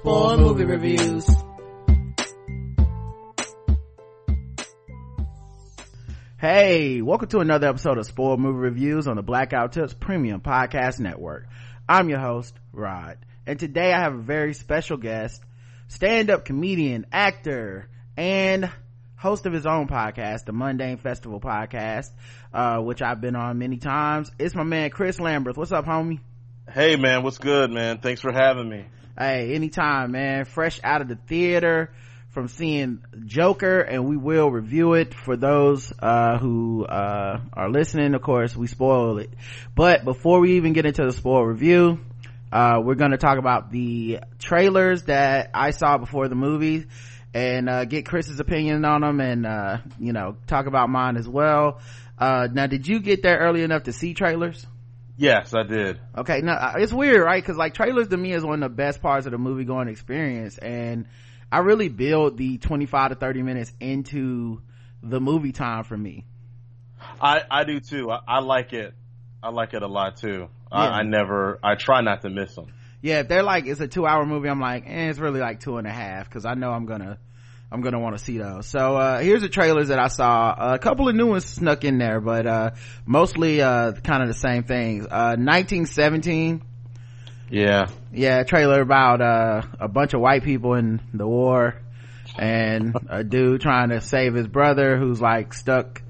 AIDS. Spoil movie reviews. Hey, welcome to another episode of Spoiled Movie Reviews on the Black Guy Who Tips Premium Podcast Network. I'm your host, Rod, and today I have a very special guest, stand-up comedian, actor, and host of his own podcast, the Mundane Festival Podcast, uh, which I've been on many times. It's my man Chris Lamberth. What's up, homie? Hey man, what's good, man? Thanks for having me. Hey, anytime, man. Fresh out of the theater from seeing Joker, and we will review it for those uh, who uh, are listening. Of course, we spoil it, but before we even get into the spoil review, uh, we're going to talk about the trailers that I saw before the movie and uh, get Chris's opinion on them, and uh, you know talk about mine as well. Uh, now, did you get there early enough to see trailers? Yes, I did. Okay, now it's weird, right? Because like trailers to me is one of the best parts of the movie going experience, and I really build the 25 to 30 minutes into the movie time for me. I I do too. I, I like it. I like it a lot too. I, I never. I try not to miss them. Yeah, if they're like it's a two hour movie, I'm like, eh, it's really like two and a half because I know I'm gonna I'm gonna want to see those. So uh here's the trailers that I saw. a couple of new ones snuck in there, but uh mostly uh kind of the same things. Uh 1917. Yeah. yeah trailer about uh a bunch of white people in the war and a dude trying to save his brother who's like stuck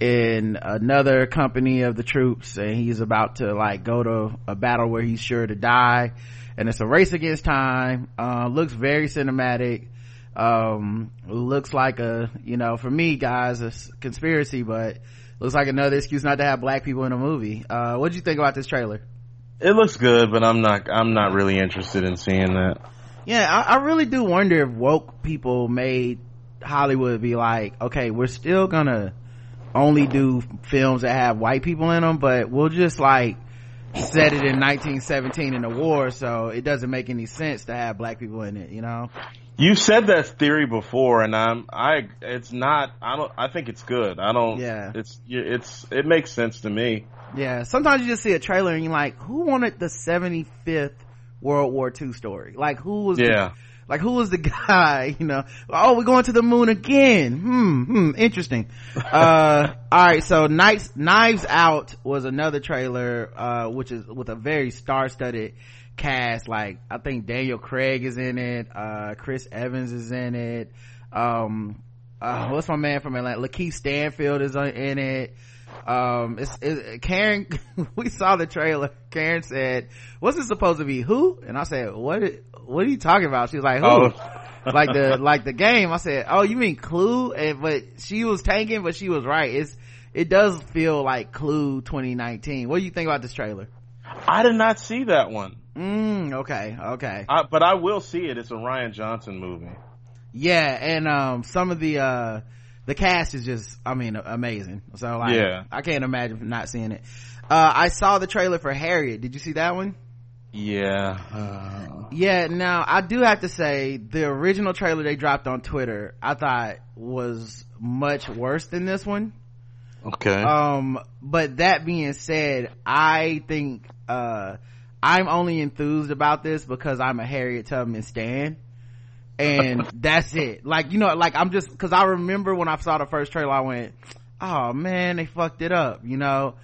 in another company of the troops and he's about to like go to a battle where he's sure to die and it's a race against time uh looks very cinematic um looks like a you know for me guys a conspiracy but looks like another excuse not to have black people in a movie uh what do you think about this trailer It looks good, but I'm not. I'm not really interested in seeing that. Yeah, I, I really do wonder if woke people made Hollywood be like, okay, we're still gonna only do films that have white people in them, but we'll just like set it in 1917 in the war, so it doesn't make any sense to have black people in it, you know? You said that theory before, and I'm. I. It's not. I don't. I think it's good. I don't. Yeah. It's. It's. It makes sense to me. Yeah, sometimes you just see a trailer and you're like, who wanted the 75th World War II story? Like, who was the Yeah. Like who was the guy you know? Oh we're going to the moon again. Hmm hmm interesting. Uh all right so knives knives out was another trailer uh which is with a very star-studded cast. Like i think daniel craig is in it uh chris evans is in it. Um uh, what's my man from atlanta? Lakeith stanfield is in it um it's, it's karen we saw the trailer. Karen said what's it supposed to be? Who? And i said what what are you talking about? She was like who? Oh. like the like the game. I said oh you mean clue? And but she was tanking but she was right. It's it does feel like clue 2019 what do you think about this trailer? I did not see that one. mm okay okay. I, but I will see it. It's a Rian Johnson movie. yeah and um some of the uh the cast is just i mean amazing so like Yeah. i can't imagine not seeing it uh i saw the trailer for harriet did you see that one Yeah. Uh, yeah now i do have to say the original trailer they dropped on twitter i thought was much worse than this one okay. um but that being said i think uh i'm only enthused about this because i'm a harriet tubman stan and that's it. Like you know like i'm just because i remember when i saw the first trailer i went oh man they fucked it up you know?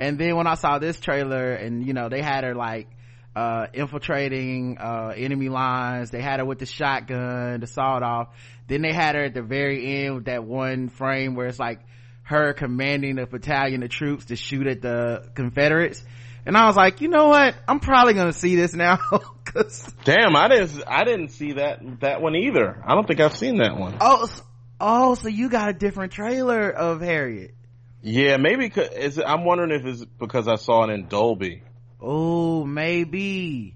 And then when i saw this trailer and you know they had her like uh infiltrating uh enemy lines they had her with the shotgun the sawed off. Then they had her at the very end with that one frame where it's like her commanding the battalion of troops to shoot at the confederates and i was like you know what i'm probably gonna see this now because Damn, I didn't. I didn't see that that one either. I don't think I've seen that one. oh oh so you got a different trailer of harriet Yeah, maybe. is I'm wondering if it's because I saw it in Dolby. oh maybe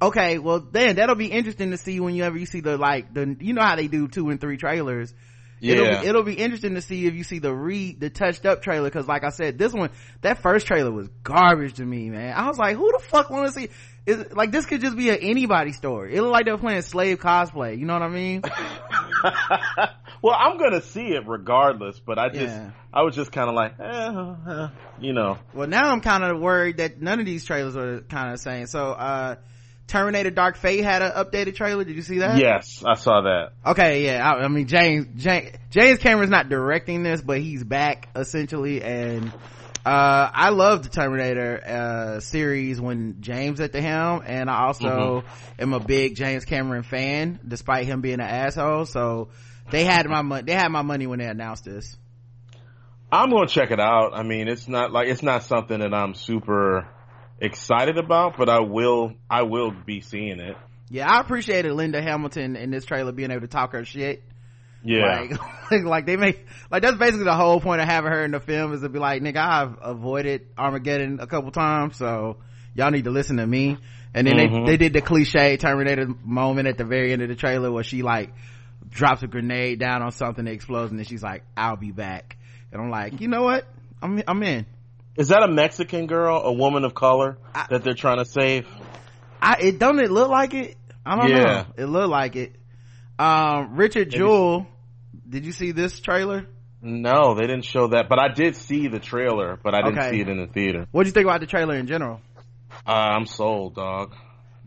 Okay, well then that'll be interesting to see whenever you see the like the you know how they do two and three trailers. Yeah. It'll be, it'll be interesting to see if you see the re the touched up trailer because like I said, this one that first trailer was garbage to me, man. I was like, who the fuck want to see? Is like this could just be an anybody story. It looked like they were playing slave cosplay. You know what I mean? well, I'm gonna see it regardless, but I just, Yeah. I was just kind of like, eh, eh, you know. Well, now I'm kind of worried that none of these trailers are kind of the same. So, uh, Terminator Dark Fate had an updated trailer. Did you see that? Yes, I saw that. Okay, yeah. I, I mean, James, James, James Cameron's not directing this, but he's back essentially. And, uh, I love the Terminator, uh, series when James at the helm. And I also am a big James Cameron fan, despite him being an asshole. So they had my money, they had my money when they announced this. I'm gonna check it out. I mean, it's not like it's not something that I'm super excited about, but I will, I will be seeing it. Yeah, I appreciated Linda Hamilton in this trailer being able to talk her shit. Yeah, Like, like they make, like that's basically the whole point of having her in the film is to be like, nigga, I've avoided Armageddon a couple times, so y'all need to listen to me. And then Mhm. they, they did the cliche Terminator moment at the very end of the trailer where she like drops a grenade down on something that explodes and then she's like, I'll be back. And I'm like, you know what? I'm, I'm in. Is that a Mexican girl, a woman of color I- that they're trying to save? I, it don't it look like it? I don't Yeah. know. It looked like it. Um, Richard Jewell, did you see this trailer? No, they didn't show that, but I did see the trailer, but I didn't Okay. see it in the theater. What do you think about the trailer in general? Uh, I'm sold, dog.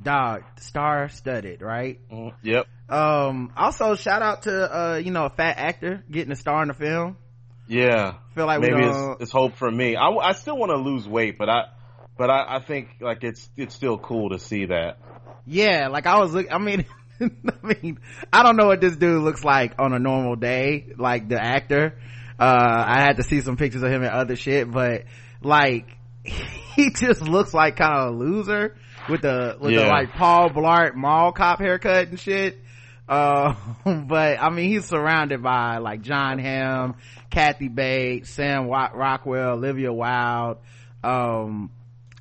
Dog, star studded, right? Mm, Yep. Um, also shout out to, uh, you know, a fat actor getting a star in the film. Yeah. Feel like Maybe it's, it's hope for me. I, I still want to lose weight, but I, but I, I think like it's it's still cool to see that. Yeah, like I was look, I mean, I mean, I don't know what this dude looks like on a normal day, like the actor. Uh, I had to see some pictures of him and other shit, but like, he just looks like kind of a loser with the, with the like Paul Blart mall cop haircut and shit. Uh, but I mean, he's surrounded by like Jon Hamm, Kathy Bates, Sam Rockwell, Olivia Wilde. Um,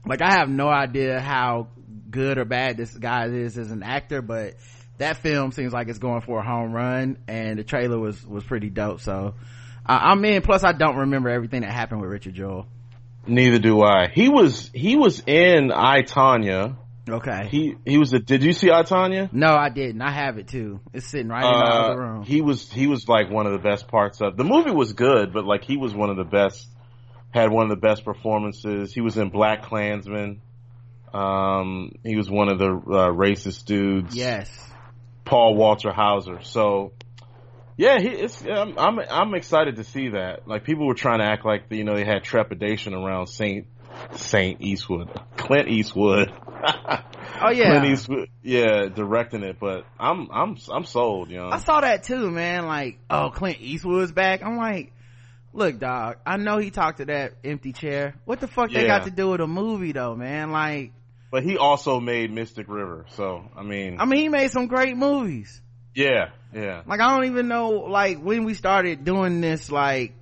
like I have no idea how good or bad this guy is as an actor, but that film seems like it's going for a home run and the trailer was, was pretty dope. So uh, I'm in. Plus I don't remember everything that happened with Richard Jewell. Neither do I. He was he was in I Tonya. Okay. He he was. A, did you see I Tonya? no, I didn't. I have it too. It's sitting right in the other Uh, room. he was he was like one of the best parts of the movie was good, but like he was one of the best. Had one of the best performances. He was in BlacKkKlansman. Um, he was one of the uh, racist dudes. yes. Paul Walter Hauser. So, yeah, he, it's, I'm, I'm, I'm excited to see that. Like people were trying to act like, you know, they had trepidation around Saint, Saint Eastwood, Clint Eastwood. Oh yeah. Clint Eastwood, yeah, directing it, but I'm, I'm, I'm sold, you know. I saw that too, man. Like, oh, Clint Eastwood's back. I'm like, look, dog. I know he talked to that empty chair. What the fuck they got to do with a movie though, man? Like, But he also made Mystic River, so I mean, I mean, he made some great movies. yeah, yeah, Like, I don't even know, like, when we started doing this, like,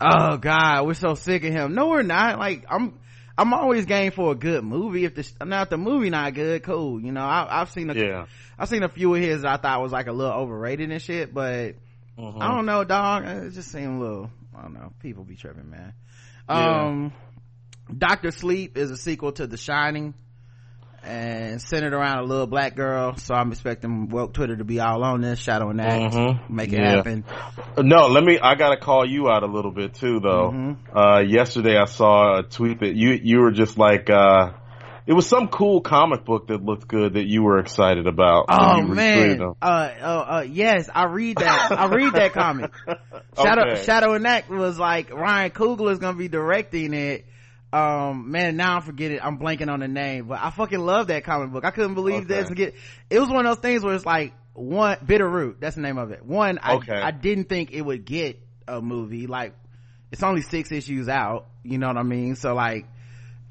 oh god, we're so sick of him. No, we're not. Like, I'm, I'm always game for a good movie. If the, now if the movie not good, cool. You know, I, I've seen a, yeah. i've seen a few of his that I thought was like a little overrated and shit, but Mhm. I don't know, dog. It just seemed a little, I don't know. People be tripping, man. Yeah. Um, Doctor Sleep is a sequel to The Shining and centered around a little black girl. So I'm expecting woke Twitter to be all on this, shadow and act, Mhm. make it Yeah. happen. No, let me. I gotta call you out a little bit too, though. Mhm. Uh, yesterday I saw a tweet that you you were just like, uh, it was some cool comic book that looked good that you were excited about. Oh man, uh, uh, uh, yes, I read that. I read that comic. Shadow, Okay. Shadow and Act was like Ryan Coogler is gonna be directing it. Um, man, now I'm forgetting. I'm blanking on the name, but I fucking love that comic book. I couldn't believe Okay. this. Get it was one of those things where it's like one bitter root. That's the name of it. One, I Okay. I didn't think it would get a movie. Like it's only six issues out. You know what I mean? So like,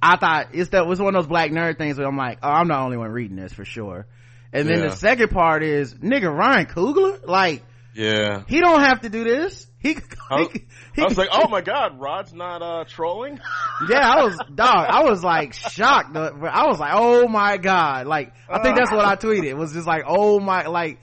I thought it's that was one of those black nerd things where I'm like, oh, I'm the only one reading this for sure. And then Yeah. the second part is nigga Ryan Coogler, like Yeah. He don't have to do this. He, I, he, he I was like, oh my god, Rod's not uh trolling. yeah, I was dog. I was like shocked. I was like, oh my god. Like, I think that's what I tweeted. It was just like, oh my, like,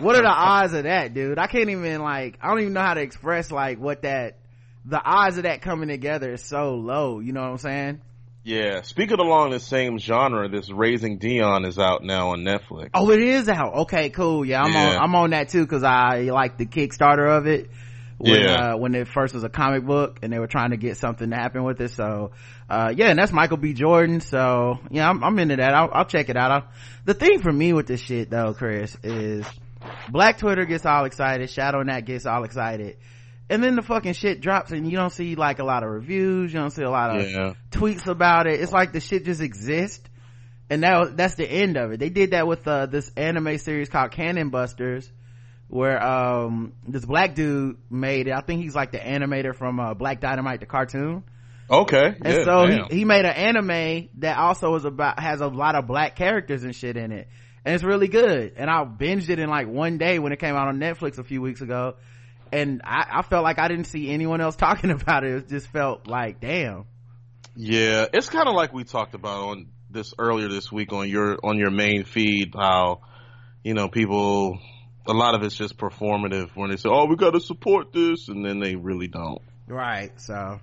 what are the odds of that, dude? I can't even like, I don't even know how to express like what that, the odds of that coming together is so low. You know what I'm saying? Yeah. Speaking along the same genre, this Raising Dion is out now on Netflix. Oh, it is out. Okay, cool. Yeah, I'm Yeah. on. I'm on that too because I like the Kickstarter of it. When, Yeah. uh, when it first was a comic book and they were trying to get something to happen with it. So, uh, yeah, and that's Michael B. Jordan. So, yeah, I'm, I'm into that. I'll, I'll check it out. I'll, the thing for me with this shit though, Chris, is Black Twitter gets all excited, Shadow and Act gets all excited, and then the fucking shit drops and you don't see like a lot of reviews, you don't see a lot of Yeah. tweets about it. It's like the shit just exists. And that, that's the end of it. They did that with, uh, this anime series called Cannon Busters, where, um, this black dude made it. I think he's like the animator from, uh, Black Dynamite, the cartoon. Okay. And yeah, so he, he made an anime that also is about, has a lot of black characters and shit in it. And it's really good. And I binged it in like one day when it came out on Netflix a few weeks ago. And I, I felt like I didn't see anyone else talking about it. It just felt like, damn. Yeah, it's kind of like we talked about on this earlier this week on your on your main feed. How you know people, a lot of it's just performative when they say, "Oh, we got to support this," and then they really don't. Right. So,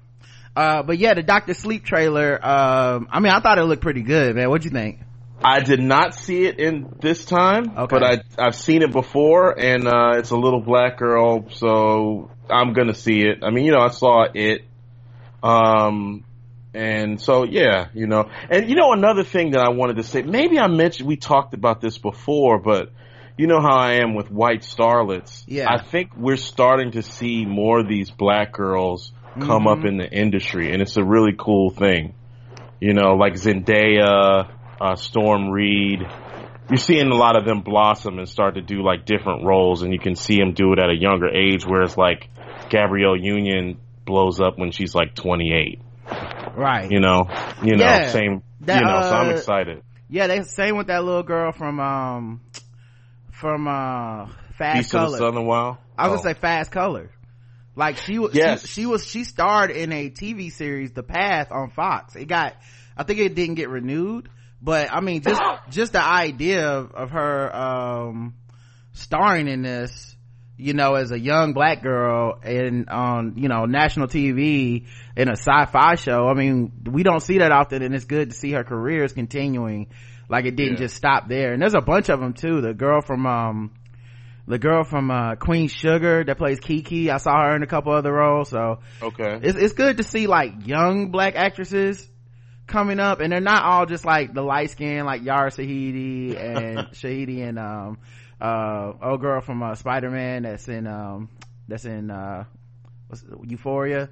uh, but yeah, the Doctor Sleep trailer, um, I mean, I thought it looked pretty good, man. What'd you think? I did not see it in this time, Okay. but I I've seen it before, and uh, it's a little black girl, so I'm gonna see it. I mean, you know, I saw it, um, and so yeah, you know, and you know, another thing that I wanted to say, maybe I mentioned we talked about this before, but you know how I am with white starlets. Yeah. I think we're starting to see more of these black girls come up in the industry, and it's a really cool thing. You know, like Zendaya, uh, Storm Reid. You're seeing a lot of them blossom and start to do like different roles, and you can see them do it at a younger age. Whereas like Gabrielle Union blows up when she's like 28. Right. You know, you know, Yeah. same. That, you know, so I'm uh, excited. Yeah, they same with that little girl from, um, from, uh, Fast Color. the Southern Wild. I was Oh. gonna say Fast Color. Like she was, Yes. she, she was, she starred in a TV series, The Path on Fox. It got, I think it didn't get renewed, but I mean, just, just the idea of, of her, um, starring in this, you know, as a young black girl and on, you know, national TV in a sci-fi show. I mean, we don't see that often and it's good to see her career is continuing. Like it didn't Yeah. just stop there. And there's a bunch of them too. The girl from, um, the girl from uh queen sugar that plays kiki i saw her in a couple other roles so Okay. it's, it's good to see like young black actresses coming up and they're not all just like the light skin like yara shahidi and shahidi and um uh old girl from uh spider-man that's in um that's in uh what's euphoria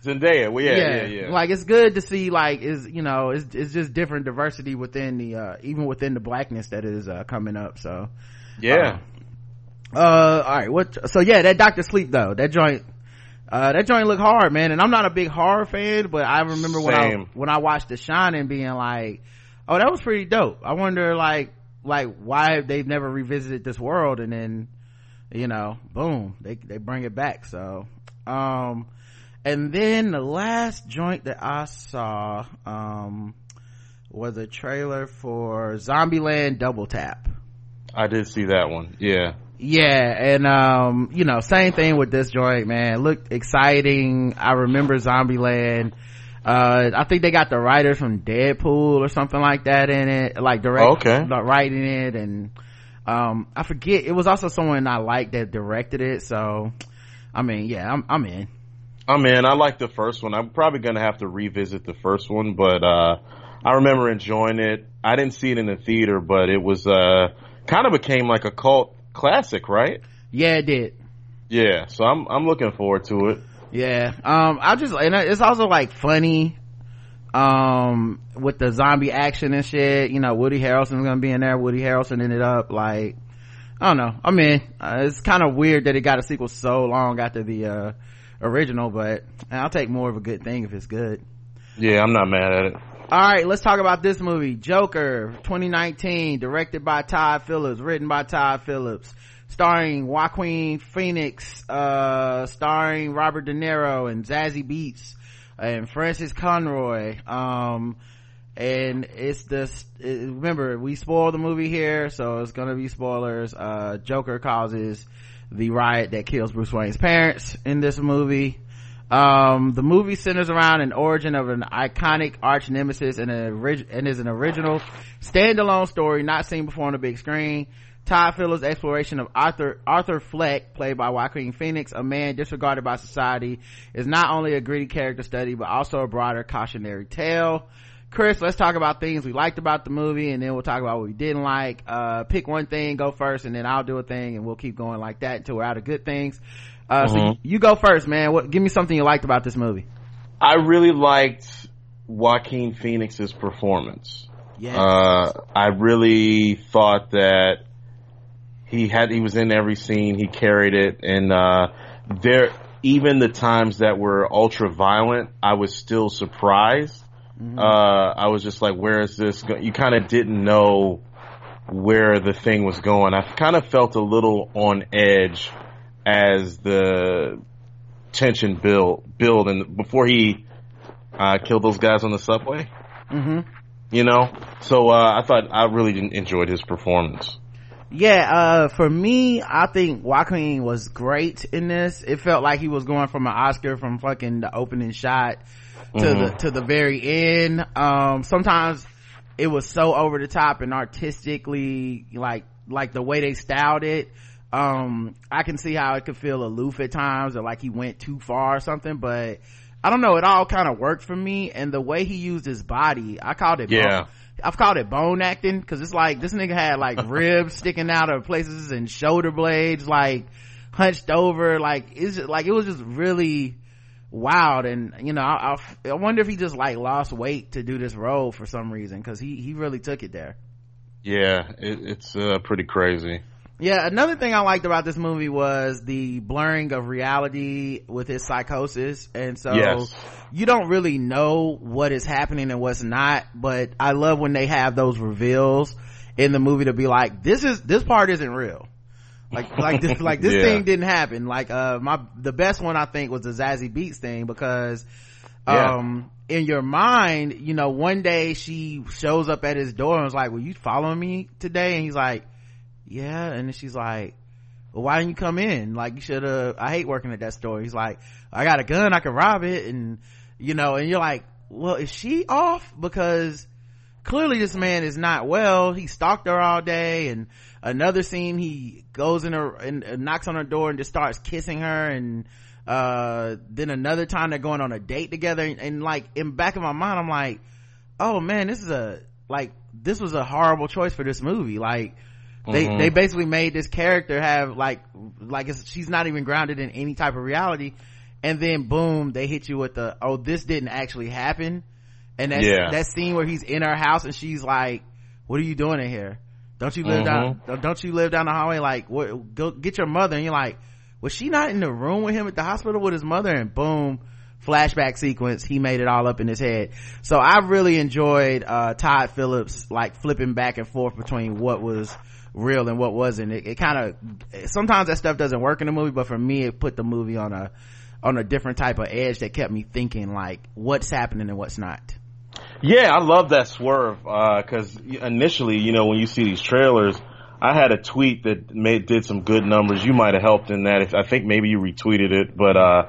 Zendaya. Well, yeah, yeah, yeah. like it's good to see like is you know it's it's just different diversity within the uh even within the blackness that is uh coming up so yeah. uh, all right. What? So yeah, that Doctor Sleep though. That joint. Uh, that joint look hard, man. And I'm not a big horror fan, but I remember when I when I watched The Shining, being like, "Oh, that was pretty dope." I wonder, like, like why they've never revisited this world, and then, you know, boom, they they bring it back. So, um, and then the last joint that I saw, um, was a trailer for Zombieland Double Tap. I did see that one. Yeah. Yeah, and um, you know, same thing with this joint, man. It looked exciting. I remember Zombieland. Uh, I think they got the writers from Deadpool or something like that in it, like direct, Okay. like, writing it, and um, I forget. It was also someone I liked that directed it. So, I mean, yeah, I'm I'm in. Oh man, I like the first one. I'm probably gonna have to revisit the first one, but uh I remember enjoying it. I didn't see it in the theater, but it was uh kind of became like a cult classic, right? Yeah, it did. Yeah, so I'm I'm looking forward to it. Yeah. Um, I just, and it's also like funny, um, with the zombie action and shit. You know, Woody Harrelson's gonna be in there. Woody Harrelson ended up like, I don't know. I mean, uh, it's kind of weird that it got a sequel so long after the, uh, original, but I'll take more of a good thing if it's good. Yeah, I'm not mad at it. All right, let's talk about this movie, Joker, 2019, directed by Todd Phillips, written by Todd Phillips, starring Joaquin Phoenix, uh, starring Robert De Niro and Zazie Beetz and Frances Conroy. Um, and it's this, it, remember, we spoiled the movie here, so it's gonna be spoilers. Uh, Joker causes the riot that kills Bruce Wayne's parents in this movie. Um, the movie centers around an origin of an iconic arch nemesis and, and is an original standalone story not seen before on the big screen. Todd Phillips' exploration of Arthur, Arthur Fleck, played by Joaquin Phoenix, a man disregarded by society, is not only a gritty character study, but also a broader cautionary tale. Chris, let's talk about things we liked about the movie and then we'll talk about what we didn't like. Uh, pick one thing, go first, and then I'll do a thing and we'll keep going like that until we're out of good things. Uh, so Mhm. you, you go first, man. What, give me something you liked about this movie. I really liked Joaquin Phoenix's performance. Yeah. Uh, I really thought that he had, he was in every scene, he carried it, and, uh, there, even the times that were ultra violent, I was still surprised. Uh, I was just like, where is this go-? You kind of didn't know where the thing was going. I kind of felt a little on edge as the tension build, build, and before he, uh, killed those guys on the subway hmm you know so uh i thought i really enjoyed his performance Yeah, uh, for me, I think Joaquin was great in this. It felt like he was going from an Oscar from fucking the opening shot to Mhm. the, to the very end. Um, sometimes it was so over the top and artistically, like, like the way they styled it. Um, I can see how it could feel aloof at times or like he went too far or something, but I don't know, it all kind of worked for me and the way he used his body, I called it Yeah. bone- I've called it bone acting because it's like this nigga had like ribs sticking out of places and shoulder blades like hunched over like it's just, like it was just really wild. And you know I, I, I wonder if he just like lost weight to do this role for some reason because he he really took it there. Yeah it, it's uh pretty crazy yeah another thing i liked about this movie was the blurring of reality with his psychosis and so Yes. you don't really know what is happening and what's not but i love when they have those reveals in the movie to be like this is this part isn't real like like this like this Yeah. thing didn't happen like uh my the best one i think was the zazie beetz thing because Yeah. um in your mind you know one day she shows up at his door and was like well you following me today and he's like yeah and then she's like well, why didn't you come in? Like you should have i hate working at that store. He's like i got a gun i can rob it and you know and you're like well is she off? Because clearly this man is not well. He stalked her all day and another scene he goes in her and uh, knocks on her door and just starts kissing her and uh then another time they're going on a date together and, and like in back of my mind i'm like oh man this is a like this was a horrible choice for this movie. Like they Mhm. they basically made this character have like like it's, she's not even grounded in any type of reality. And then boom they hit you with the oh this didn't actually happen. And that Yeah. that scene where he's in her house and she's like what are you doing in here? Don't you live down don't you live down the hallway? Like what go get your mother. And you're like was she not in the room with him at the hospital with his mother? And boom flashback sequence. He made it all up in his head. So i really enjoyed uh todd phillips like flipping back and forth between what was real and what wasn't. It, it kind of sometimes that stuff doesn't work in the movie but for me it put the movie on a on a different type of edge that kept me thinking like what's happening and what's not. Yeah i love that swerve uh because initially you know when you see these trailers i had a tweet that made did some good numbers. You might have helped in that. If i think maybe you retweeted it but uh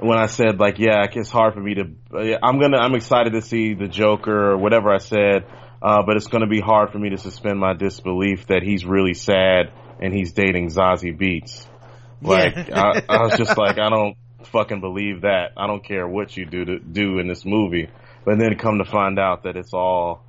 when I said like, yeah, it's hard for me to, uh, I'm gonna, I'm excited to see the Joker or whatever I said, uh, but it's gonna be hard for me to suspend my disbelief that he's really sad and he's dating Zazie Beetz. Like, Yeah. I, I was just like, I don't fucking believe that. I don't care what you do to do in this movie. But then come to find out that it's all,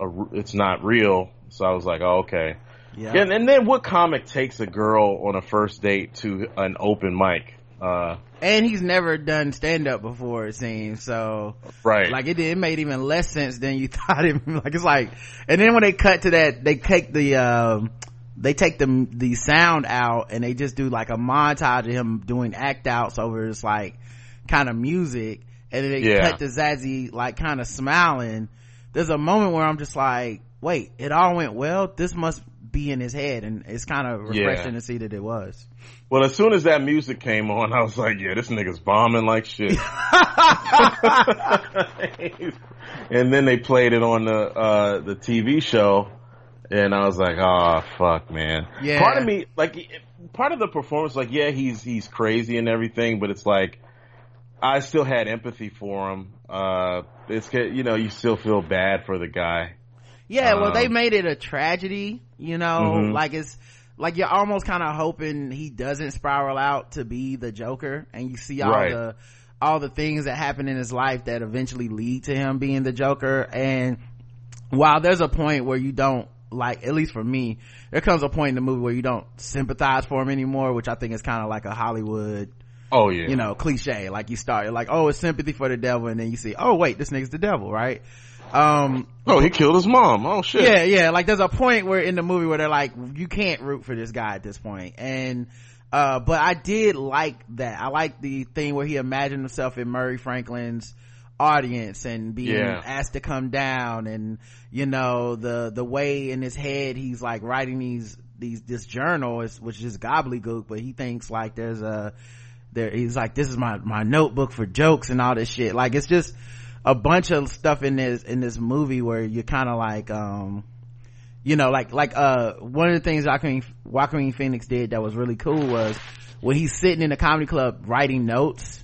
a, it's not real. So I was like, oh, okay. yeah And, and then what comic takes a girl on a first date to an open mic? Uh, and he's never done stand up before it seems so right. like it did, it made even less sense than you thought it like it's like and then when they cut to that they take the um they take the the sound out and they just do like a montage of him doing act outs over this like kind of music and then they Yeah. cut to Zazie like kind of smiling there's a moment where i'm just like wait it all went well this must be in his head and it's kind of refreshing Yeah. to see that it was Well, as soon as that music came on, I was like, yeah, this nigga's bombing like shit. and then they played it on the, uh, the TV show. And I was like, oh, fuck, man. Yeah. Part of me, like, part of the performance, like, yeah, he's, he's crazy and everything, but it's like, I still had empathy for him. Uh, it's, you know, you still feel bad for the guy. Yeah, well, they Um, made it a tragedy, you know, Mhm. like it's like you're almost kind of hoping he doesn't spiral out to be the Joker, and you see all Right. the all the things that happen in his life that eventually lead to him being the Joker. And while there's a point where you don't like, at least for me, there comes a point in the movie where you don't sympathize for him anymore, which I think is kind of like a Hollywood Oh, yeah. you know, cliche. Like you start, like, oh, it's sympathy for the devil, and then you see, oh wait, this nigga's the devil, right? Um, oh, he killed his mom. Oh, shit. yeah, yeah. Like there's a point where in the movie where they're like, you can't root for this guy at this point. And, uh, but I did like that. I like the thing where he imagined himself in Murray Franklin's audience and being Yeah. asked to come down and, you know, the, the way in his head he's like writing these, these, this journal is, which is gobbledygook, but he thinks like there's a, there, he's like, this is my, my notebook for jokes and all this shit. Like it's just, a bunch of stuff in this in this movie where you're kind of like um you know like like uh one of the things Joaquin Joaquin Phoenix did that was really cool was when he's sitting in a comedy club writing notes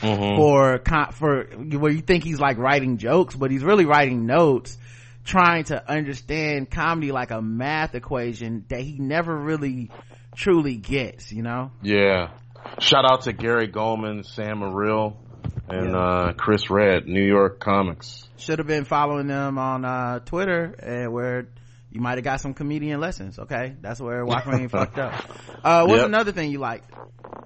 Mhm. for for where you think he's like writing jokes but he's really writing notes trying to understand comedy like a math equation that he never really truly gets you know Yeah. Shout out to Gary Gulman, Sam Morril, and Yeah. uh, Chris Redd, New York Comics. should have been following them on uh twitter uh, where you might have got some comedian lessons okay that's where Joaquin fucked up uh what's Yep. another thing you liked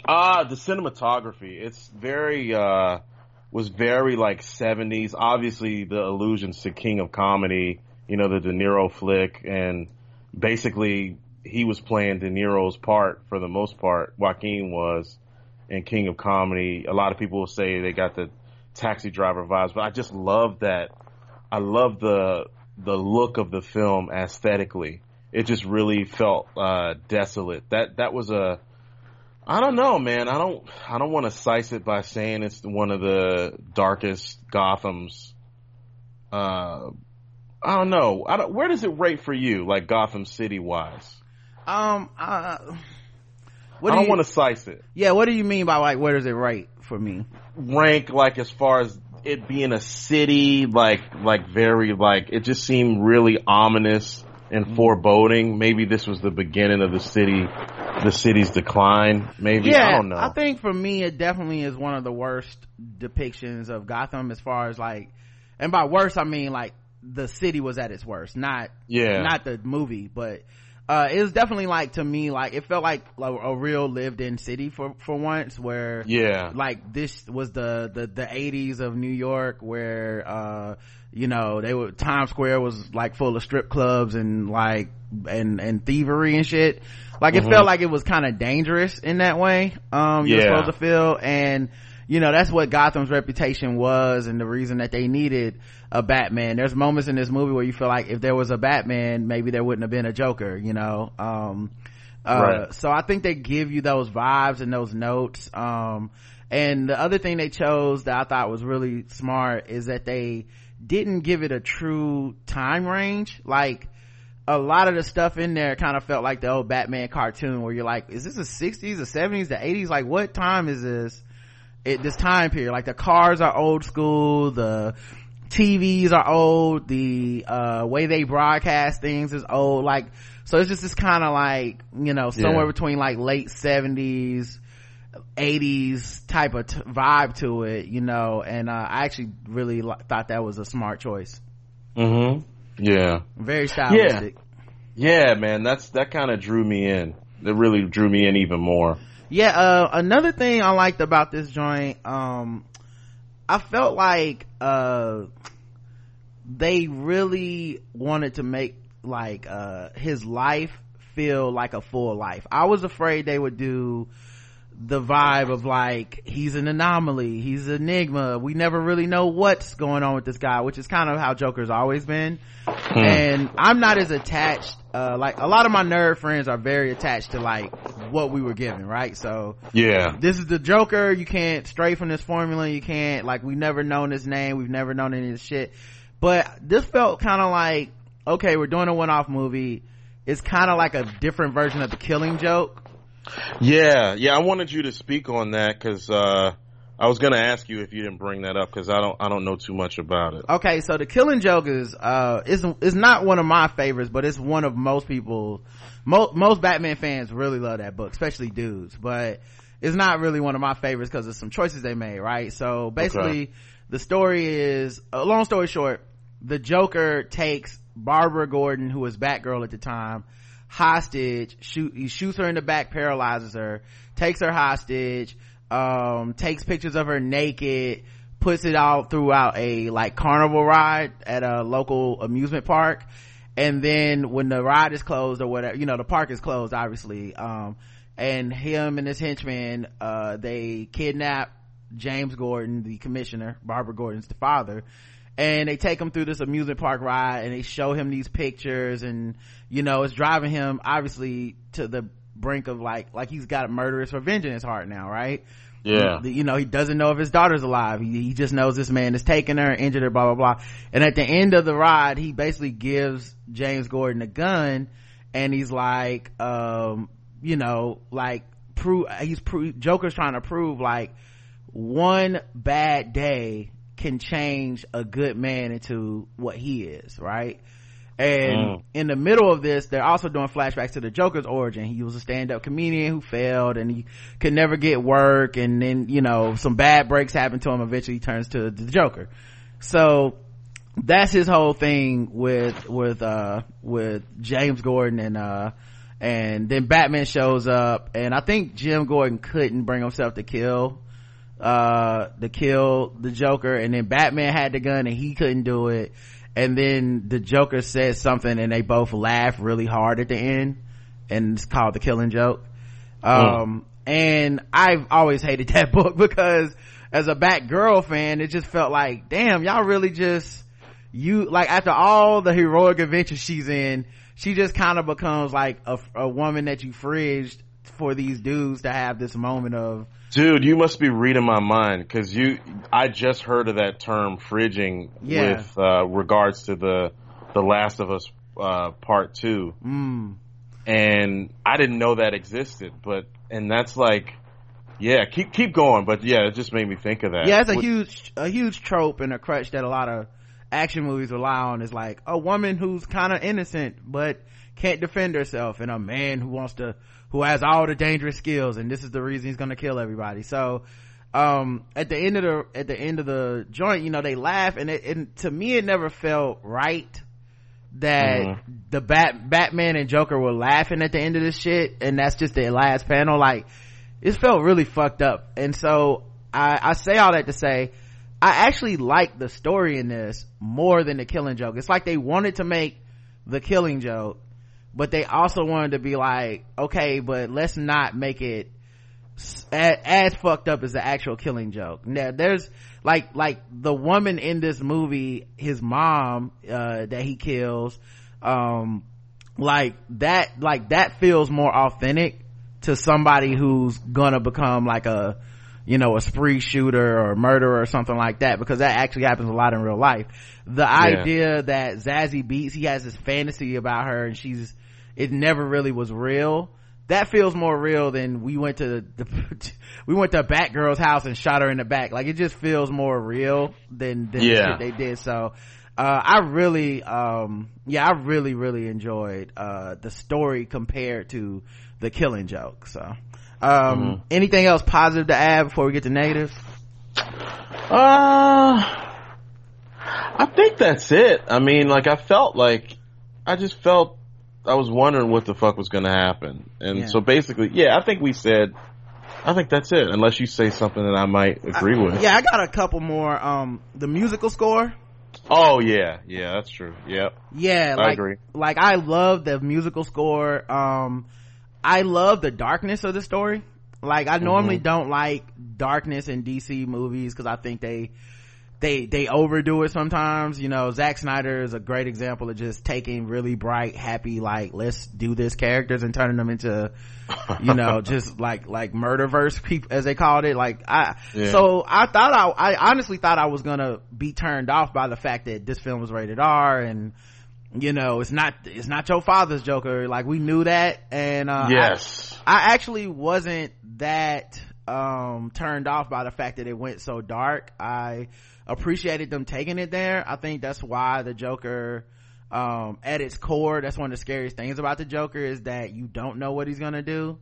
Ah, the cinematography. It's very uh was very like 70s. Obviously the allusions to King of Comedy, you know, the De Niro flick and basically he was playing De Niro's part for the most part. Joaquin was in King of Comedy. A lot of people will say they got the taxi driver vibes, but I just love that. I love the the look of the film aesthetically. It just really felt uh desolate. That that was a I don't know, man. I don't. I don't want to size it by saying it's one of the darkest Gotham's. Uh, I don't know. I don't, where does it rate for you, like Gotham City wise? um uh what I do don't you, want to size it. yeah what do you mean by like where does it rate for me Rank like as far as it being a city, like like very like it just seemed really ominous and mm-hmm. foreboding. Maybe this was the beginning of the city, the city's decline. Maybe yeah I don't know. I think for me it definitely is one of the worst depictions of gotham as far as like and by worst i mean like the city was at its worst not yeah, not the movie but uh it was definitely like to me like it felt like a, a real lived in city for for once where yeah, like this was the the the 80s of new york where uh you know they were times square was like full of strip clubs and like and and thievery and shit like it Mhm. felt like it was kind of dangerous in that way um you're Yeah. supposed to feel and you know that's what gotham's reputation was and the reason that they needed a batman there's moments in this movie where you feel like if there was a batman maybe there wouldn't have been a joker you know um uh, Right. so I think they give you those vibes and those notes. Um, and the other thing they chose that I thought was really smart is that they didn't give it a true time range. Like, a lot of the stuff in there kind of felt like the old Batman cartoon where you're like, is this the 60s, the 70s, the 80s? Like, what time is this? It, this time period. Like, the cars are old school, the TVs are old, the, uh, way they broadcast things is old. Like, so it's just this kind of like, you know, somewhere Yeah. between like late 70s, 80s type of t- vibe to it, you know, and, uh, I actually really thought that was a smart choice. mm-hmm. Yeah. Very stylistic. Yeah, man, that's that kind of drew me in. It really drew me in even more. Yeah, uh, another thing I liked about this joint, um, I felt like, uh, they really wanted to make, like, uh, his life feel like a full life. I was afraid they would do the vibe of like he's an anomaly he's an enigma we never really know what's going on with this guy which is kind of how joker's always been. Hmm. and i'm not as attached uh like a lot of my nerd friends are very attached to like what we were given right? So Yeah. this is the joker you can't stray from this formula you can't like we've never known his name we've never known any of this shit. But this felt kind of like okay we're doing a one-off movie. It's kind of like a different version of the killing joke Yeah, yeah. I wanted you to speak on that because uh, I was going to ask you if you didn't bring that up because I don't I don't know too much about it. okay so the killing joke is uh is is not one of my favorites but it's one of most people most most batman fans really love that book especially dudes but it's not really one of my favorites because of some choices they made right so basically the story is a long story short the joker takes barbara gordon who was batgirl at the time hostage shoot he shoots her in the back paralyzes her takes her hostage um takes pictures of her naked puts it all throughout a like carnival ride at a local amusement park. And then when the ride is closed or whatever you know the park is closed obviously um and him and his henchmen uh they kidnap james gordon the commissioner barbara gordon's the father and they take him through this amusement park ride and they show him these pictures and you know it's driving him obviously to the brink of like like he's got a murderous revenge in his heart now right? Yeah. you, know he doesn't know if his daughter's alive. He, he just knows this man is taking her injured her blah blah blah. And at the end of the ride he basically gives james gordon a gun and he's like um you know like prove he's pro- joker's trying to prove like one bad day can change a good man into what he is right? And Mm. in the middle of this they're also doing flashbacks to the joker's origin. He was a stand-up comedian who failed and he could never get work and then you know some bad breaks happen to him. Eventually he turns to the joker. So that's his whole thing with with uh with james gordon and uh and then batman shows up and i think jim gordon couldn't bring himself to kill uh to kill the joker and then batman had the gun and he couldn't do it. And then the joker says something and they both laugh really hard at the end and it's called the killing joke. Um and i've always hated that book because as a batgirl fan it just felt like damn y'all really just you like after all the heroic adventures she's in she just kind of becomes like a, a woman that you fridged for these dudes to have this moment of Dude, you must be reading my mind because you. I just heard of that term fridging Yeah. with uh, regards to the the Last of Us uh, Part Two, mm, and I didn't know that existed. But and that's like, yeah, keep keep going. But yeah, it just made me think of that. yeah it's a What- huge a huge trope and a crutch that a lot of action movies rely on is like a woman who's kind of innocent but can't defend herself and a man who wants to who has all the dangerous skills and this is the reason he's gonna kill everybody. So um at the end of the at the end of the joint you know they laugh and it and to me it never felt right that Mhm. the bat batman and joker were laughing at the end of this shit and that's just the last panel. Like it felt really fucked up. And so i i say all that to say i actually like the story in this more than the killing joke. It's like they wanted to make the killing joke but they also wanted to be like okay but let's not make it s- a- as fucked up as the actual killing joke. Now there's like like the woman in this movie his mom uh that he kills um like that like that feels more authentic to somebody who's gonna become like a you know a spree shooter or murderer or something like that because that actually happens a lot in real life. The idea that Zazie Beetz he has this fantasy about her and she's it never really was real. That feels more real than we went to the, we went to Batgirl's house and shot her in the back. Like it just feels more real than than the Yeah. shit they did. So uh, I really um yeah I really really enjoyed uh the story compared to the killing joke. So um anything else positive to add before we get to negatives? Uh, I think that's it. I mean, like I felt like I just felt I was wondering what the fuck was going to happen, and Yeah. so basically, yeah, I think we said. I think that's it. Unless you say something that I might agree with. yeah I got a couple more um the musical score Oh yeah, yeah, that's true. Yep. yeah like, I agree. like i love the musical score um i love the darkness of the story Like I normally mm-hmm. don't like darkness in DC movies because I think they they they overdo it sometimes. You know Zack Snyder is a great example of just taking really bright happy like let's do this characters and turning them into you know just like like murderverse people as they called it. Like i yeah. so i thought I, I honestly thought i was gonna be turned off by the fact that this film was rated r and you know it's not it's not your father's joker. Like we knew that. And uh yes. I, I actually wasn't that um turned off by the fact that it went so dark. I appreciated them taking it there. I think that's why the Joker, um, at its core, that's one of the scariest things about the Joker is that you don't know what he's gonna do.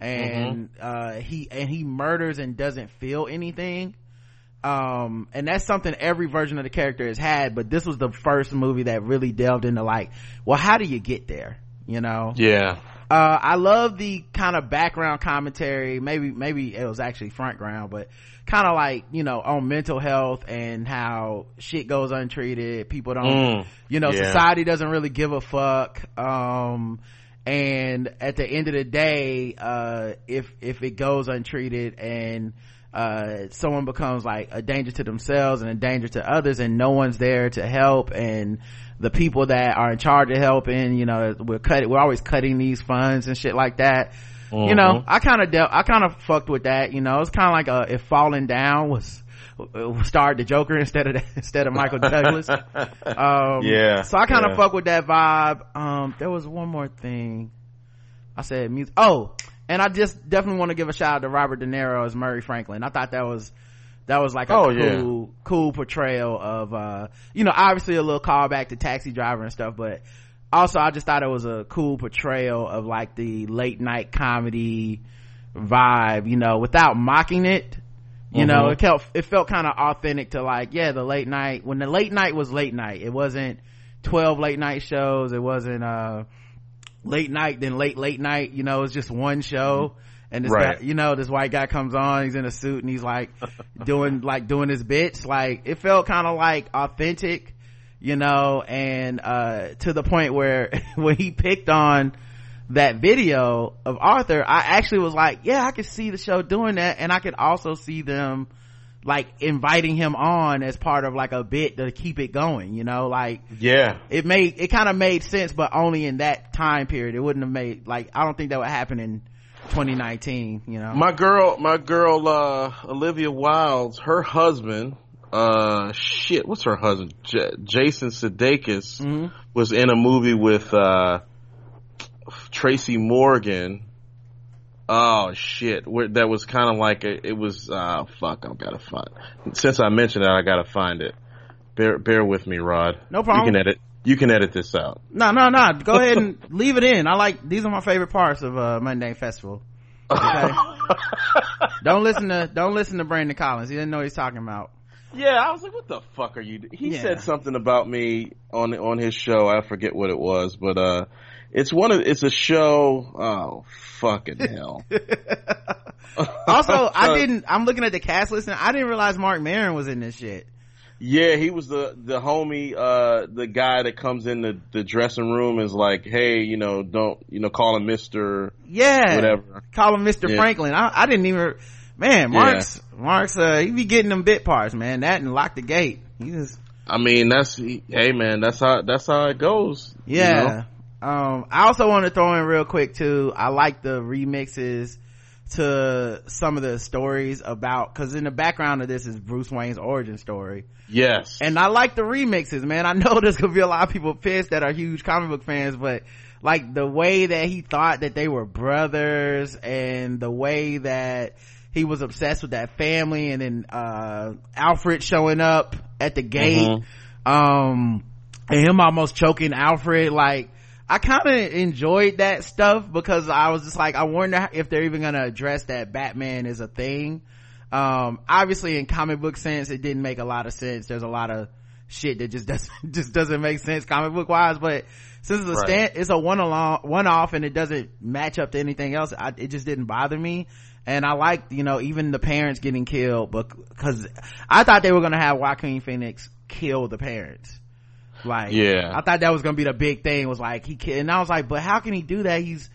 And, mm-hmm. uh, he, and he murders and doesn't feel anything. Um, and that's something every version of the character has had, but this was the first movie that really delved into like, well, how do you get there? You know? Yeah. Uh, I love the kind of background commentary. Maybe, maybe it was actually front ground, but kind of like you know on mental health and how shit goes untreated people don't mm, you know yeah. society doesn't really give a fuck um and at the end of the day uh if if it goes untreated and uh someone becomes like a danger to themselves and a danger to others and no one's there to help and the people that are in charge of helping you know we're cutting we're always cutting these funds and shit like that Mm-hmm. You know, mm-hmm. I kind of dealt, I kind of fucked with that. You know, it's kind of like a, if falling down was, starred the Joker instead of instead of Michael Douglas. Um, yeah. So I kind of yeah. fuck with that vibe. Um, there was one more thing. I said music. Oh, and I just definitely want to give a shout out to Robert De Niro as Murray Franklin. I thought that was that was like a oh, cool yeah. cool portrayal of uh you know obviously a little callback to Taxi Driver and stuff, but also i just thought it was a cool portrayal of like the late night comedy vibe you know without mocking it you mm-hmm. know it felt it felt kind of authentic to like yeah the late night when the late night was late night it wasn't 12 late night shows it wasn't uh late night then late late night you know it's just one show. And this right. guy you know this white guy comes on he's in a suit and he's like doing like doing his bits. Like it felt kind of like authentic you know and uh to the point where when he picked on that video of arthur i actually was like yeah i could see the show doing that and i could also see them like inviting him on as part of like a bit to keep it going you know? Like yeah. it made it kind of made sense but only in that time period. It wouldn't have made like i don't think that would happen in 2019 you know? My girl my girl uh olivia wilde's her husband uh shit what's her husband? J- jason sudeikis mm-hmm. was in a movie with uh tracy morgan oh shit. Where, that was kind of like a, it was uh fuck i gotta find since i mentioned it i gotta find it. Bear bear with me rod. No problem you can edit you can edit this out. No no no. Go ahead and leave it in. I like these are my favorite parts of uh Mundane Festival. Okay? Don't listen to don't listen to brandon collins. He didn't know what he's talking about. Yeah, I was like, "What the fuck are you?" Do-? He yeah. said something about me on on his show. I forget what it was, but uh, it's one of it's a show. Oh fucking hell! also, I didn't. I'm looking at the cast list, and I didn't realize Marc Maron was in this shit. Yeah, he was the the homie, uh, the guy that comes in the, the dressing room is like, hey, you know, don't you know, call him Mister. Yeah, whatever. Call him Mister yeah. Franklin. I, I didn't even man mark's yeah. mark's uh he be getting them bit parts man that and lock the gate he just i mean that's hey man that's how that's how it goes yeah you know? Um i also want to throw in real quick too. I like the remixes to some of the stories about because in the background of this is bruce wayne's origin story. Yes. And i like the remixes man. I know there's gonna be a lot of people pissed that are huge comic book fans but like the way that he thought that they were brothers and the way that he was obsessed with that family and then uh, alfred showing up at the gate mm-hmm. um and him almost choking alfred like i kind of enjoyed that stuff because i was just like i wonder if they're even gonna address that batman is a thing um obviously in comic book sense it didn't make a lot of sense there's a lot of shit that just doesn't just doesn't make sense comic book wise but since it's a right. stand it's a one along one off and it doesn't match up to anything else I, it just didn't bother me and I like you know even the parents getting killed, because I thought they were gonna have Joaquin Phoenix kill the parents. Like, yeah, I thought that was gonna be the big thing. Was like he and I was like, but how can he do that? He's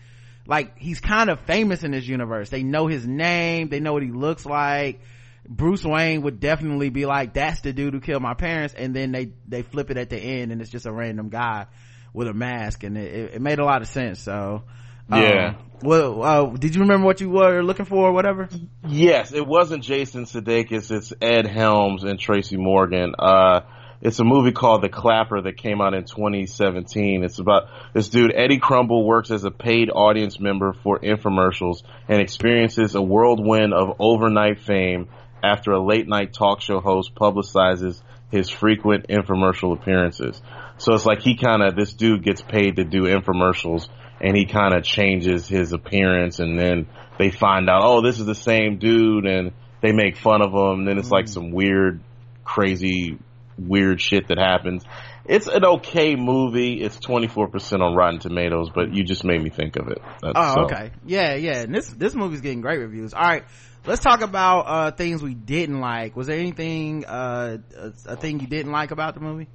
like he's kind of famous in this universe they know his name they know what he looks like bruce wayne would definitely be like that's the dude who killed my parents and then they they flip it at the end and it's just a random guy with a mask and it, it made a lot of sense so yeah. Um, well, uh, did you remember what you were looking for or whatever? Yes, it wasn't Jason Sudeikis. It's Ed Helms and Tracy Morgan. Uh, it's a movie called The Clapper that came out in 2017. It's about this dude, Eddie Krumble, works as a paid audience member for infomercials and experiences a whirlwind of overnight fame after a late night talk show host publicizes his frequent infomercial appearances. So it's like he kind of, this dude gets paid to do infomercials and he kind of changes his appearance and then they find out, oh, this is the same dude and they make fun of him. And then it's like mm. some weird, crazy, weird shit that happens. It's an okay movie. It's 24% on Rotten Tomatoes, but you just made me think of it. That's Oh, so. okay. Yeah, yeah. And this, this movie's getting great reviews. All right. Let's talk about, uh, things we didn't like. Was there anything, uh, a, a thing you didn't like about the movie?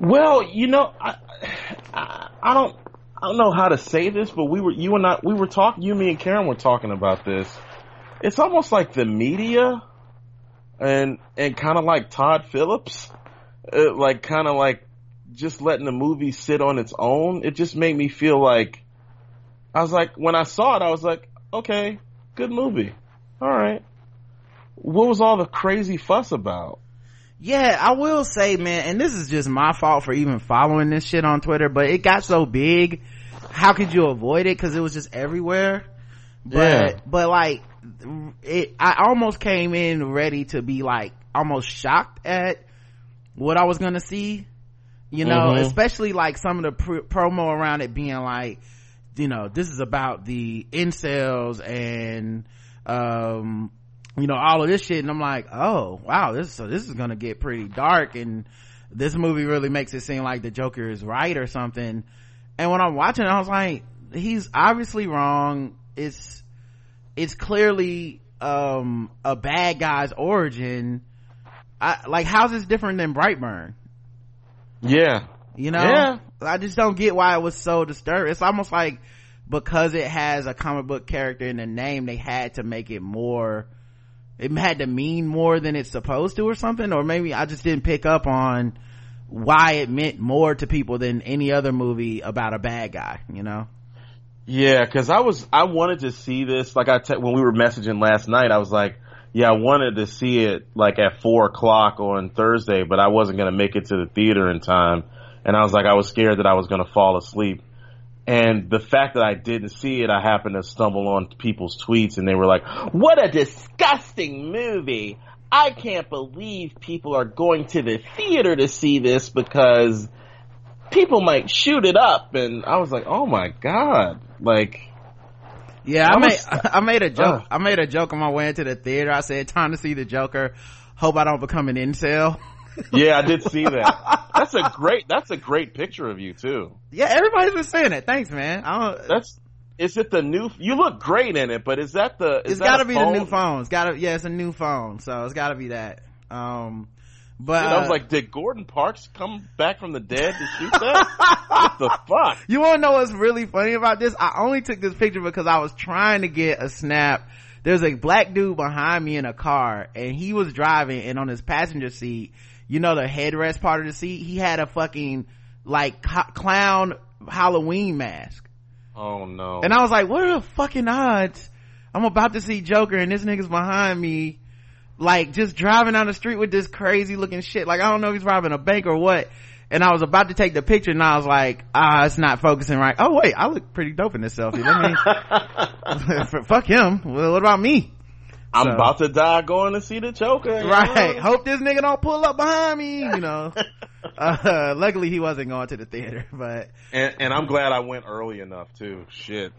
Well, you know, I, I, I don't, I don't know how to say this, but we were, you and I, we were talking, you, me and Karen were talking about this. It's almost like the media and, and kind of like Todd Phillips, uh, like kind of like just letting the movie sit on its own. It just made me feel like, I was like, when I saw it, I was like, okay, good movie. All right. What was all the crazy fuss about? Yeah, I will say, man, and this is just my fault for even following this shit on Twitter, but it got so big. How could you avoid it? Cause it was just everywhere. But, Yeah. but like, it, I almost came in ready to be like, almost shocked at what I was gonna see. You know, Mhm. especially like some of the pr- promo around it being like, you know, this is about the incels and, um, you know, all of this shit. And I'm like, oh, wow, this, so this is gonna get pretty dark. And this movie really makes it seem like the Joker is right or something. And when I'm watching it, I was like, he's obviously wrong. It's, it's clearly, um, a bad guy's origin. I, like, how's this different than Brightburn? Yeah. You know? Yeah. I just don't get why it was so disturbed. It's almost like because it has a comic book character in the name, they had to make it more, it had to mean more than it's supposed to or something. Or maybe I just didn't pick up on why it meant more to people than any other movie about a bad guy, you know? Yeah, cause I was, I wanted to see this, like I, te- when we were messaging last night, I was like, yeah, I wanted to see it like at four o'clock on Thursday, but I wasn't gonna make it to the theater in time. And I was like, I was scared that I was gonna fall asleep. And the fact that I didn't see it, I happened to stumble on people's tweets and they were like, what a disgusting movie. I can't believe people are going to the theater to see this because people might shoot it up. And I was like, oh my God. Like, Yeah, I I made, was- I made a joke, Ugh. I made a joke on my way into the theater. I said, time to see the Joker. Hope I don't become an incel. yeah, I did see that. That's a great, that's a great picture of you too. Yeah, everybody's been saying it. Thanks, man. I don't, That's, is it the new, you look great in it, but is that the, is it's gotta a be the new phone. It's gotta, yeah, it's a new phone. So it's gotta be that. Um, but, And I was uh, like, did Gordon Parks come back from the dead to shoot that? what the fuck? You wanna know what's really funny about this? I only took this picture because I was trying to get a snap. There's a black dude behind me in a car and he was driving and on his passenger seat, you know the headrest part of the seat, he had a fucking like co- clown Halloween mask. Oh no. And I was like, what are the fucking odds? I'm about to see Joker and this nigga's behind me, like just driving down the street with this crazy looking shit. Like I don't know if he's robbing a bank or what. And I was about to take the picture and I was like, ah, it's not focusing right. Oh wait, I look pretty dope in this selfie. Let me, fuck him. Well, what about me? I'm So- about to die going to see the choker. Right. know? Hope this nigga don't pull up behind me, you know. uh, luckily he wasn't going to the theater, but And, and I'm glad I went early enough too. Shit.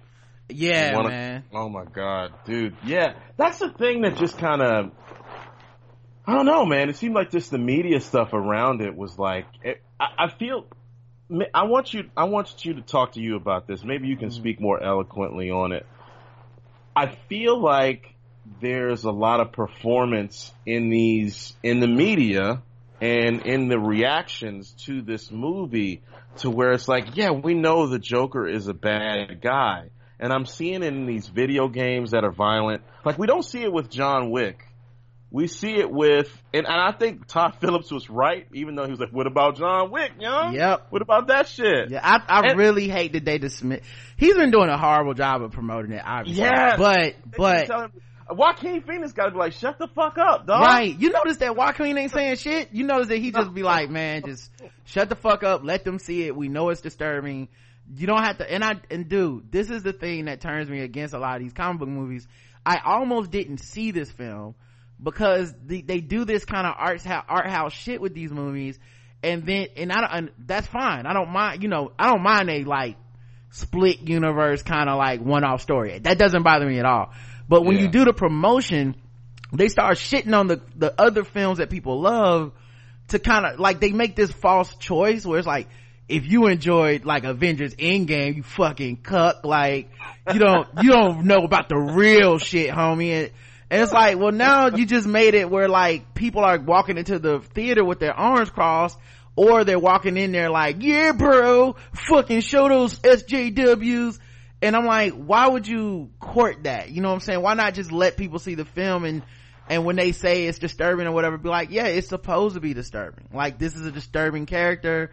yeah, of- man. Oh my god, dude. Yeah, that's the thing that just kind of. I don't know, man. It seemed like just the media stuff around it was like. It, I, I feel. I want you. I want you to talk to you about this. Maybe you can mm-hmm. speak more eloquently on it. I feel like there's a lot of performance in these in the media and in the reactions to this movie to where it's like, yeah, we know the Joker is a bad guy. and I'm seeing it in these video games that are violent. Like we don't see it with John Wick. We see it with, and, and I think Todd Phillips was right, even though he was like, "What about John Wick, young? Yep. What about that shit?" Yeah, I, I And- really hate that they dismiss. He's been doing a horrible job of promoting it, obviously. Yes. but but him- Joaquin Phoenix got to be like, "Shut the fuck up, dog." right, you notice that Joaquin ain't saying shit. You notice that he just be like, man, just shut the fuck up, let them see it. We know it's disturbing. You don't have to. And I and dude, this is the thing that turns me against a lot of these comic book movies. I almost didn't see this film because the, they do this kind of art art house shit with these movies, and then and I don't. And that's fine. I don't mind. You know, I don't mind a like split universe kind of like one off story. That doesn't bother me at all. But when Yeah. you do the promotion, they start shitting on the the other films that people love to kind of like they make this false choice where it's like if you enjoyed like Avengers Endgame, you fucking cuck. Like you don't you don't know about the real shit, homie. And, it's like, well, now you just made it where like people are walking into the theater with their arms crossed, or they're walking in there like, yeah, bro, fucking show those SJWs. And I'm like, why would you court that? You know what I'm saying? Why not just let people see the film and and when they say it's disturbing or whatever, be like, yeah, it's supposed to be disturbing. Like, this is a disturbing character.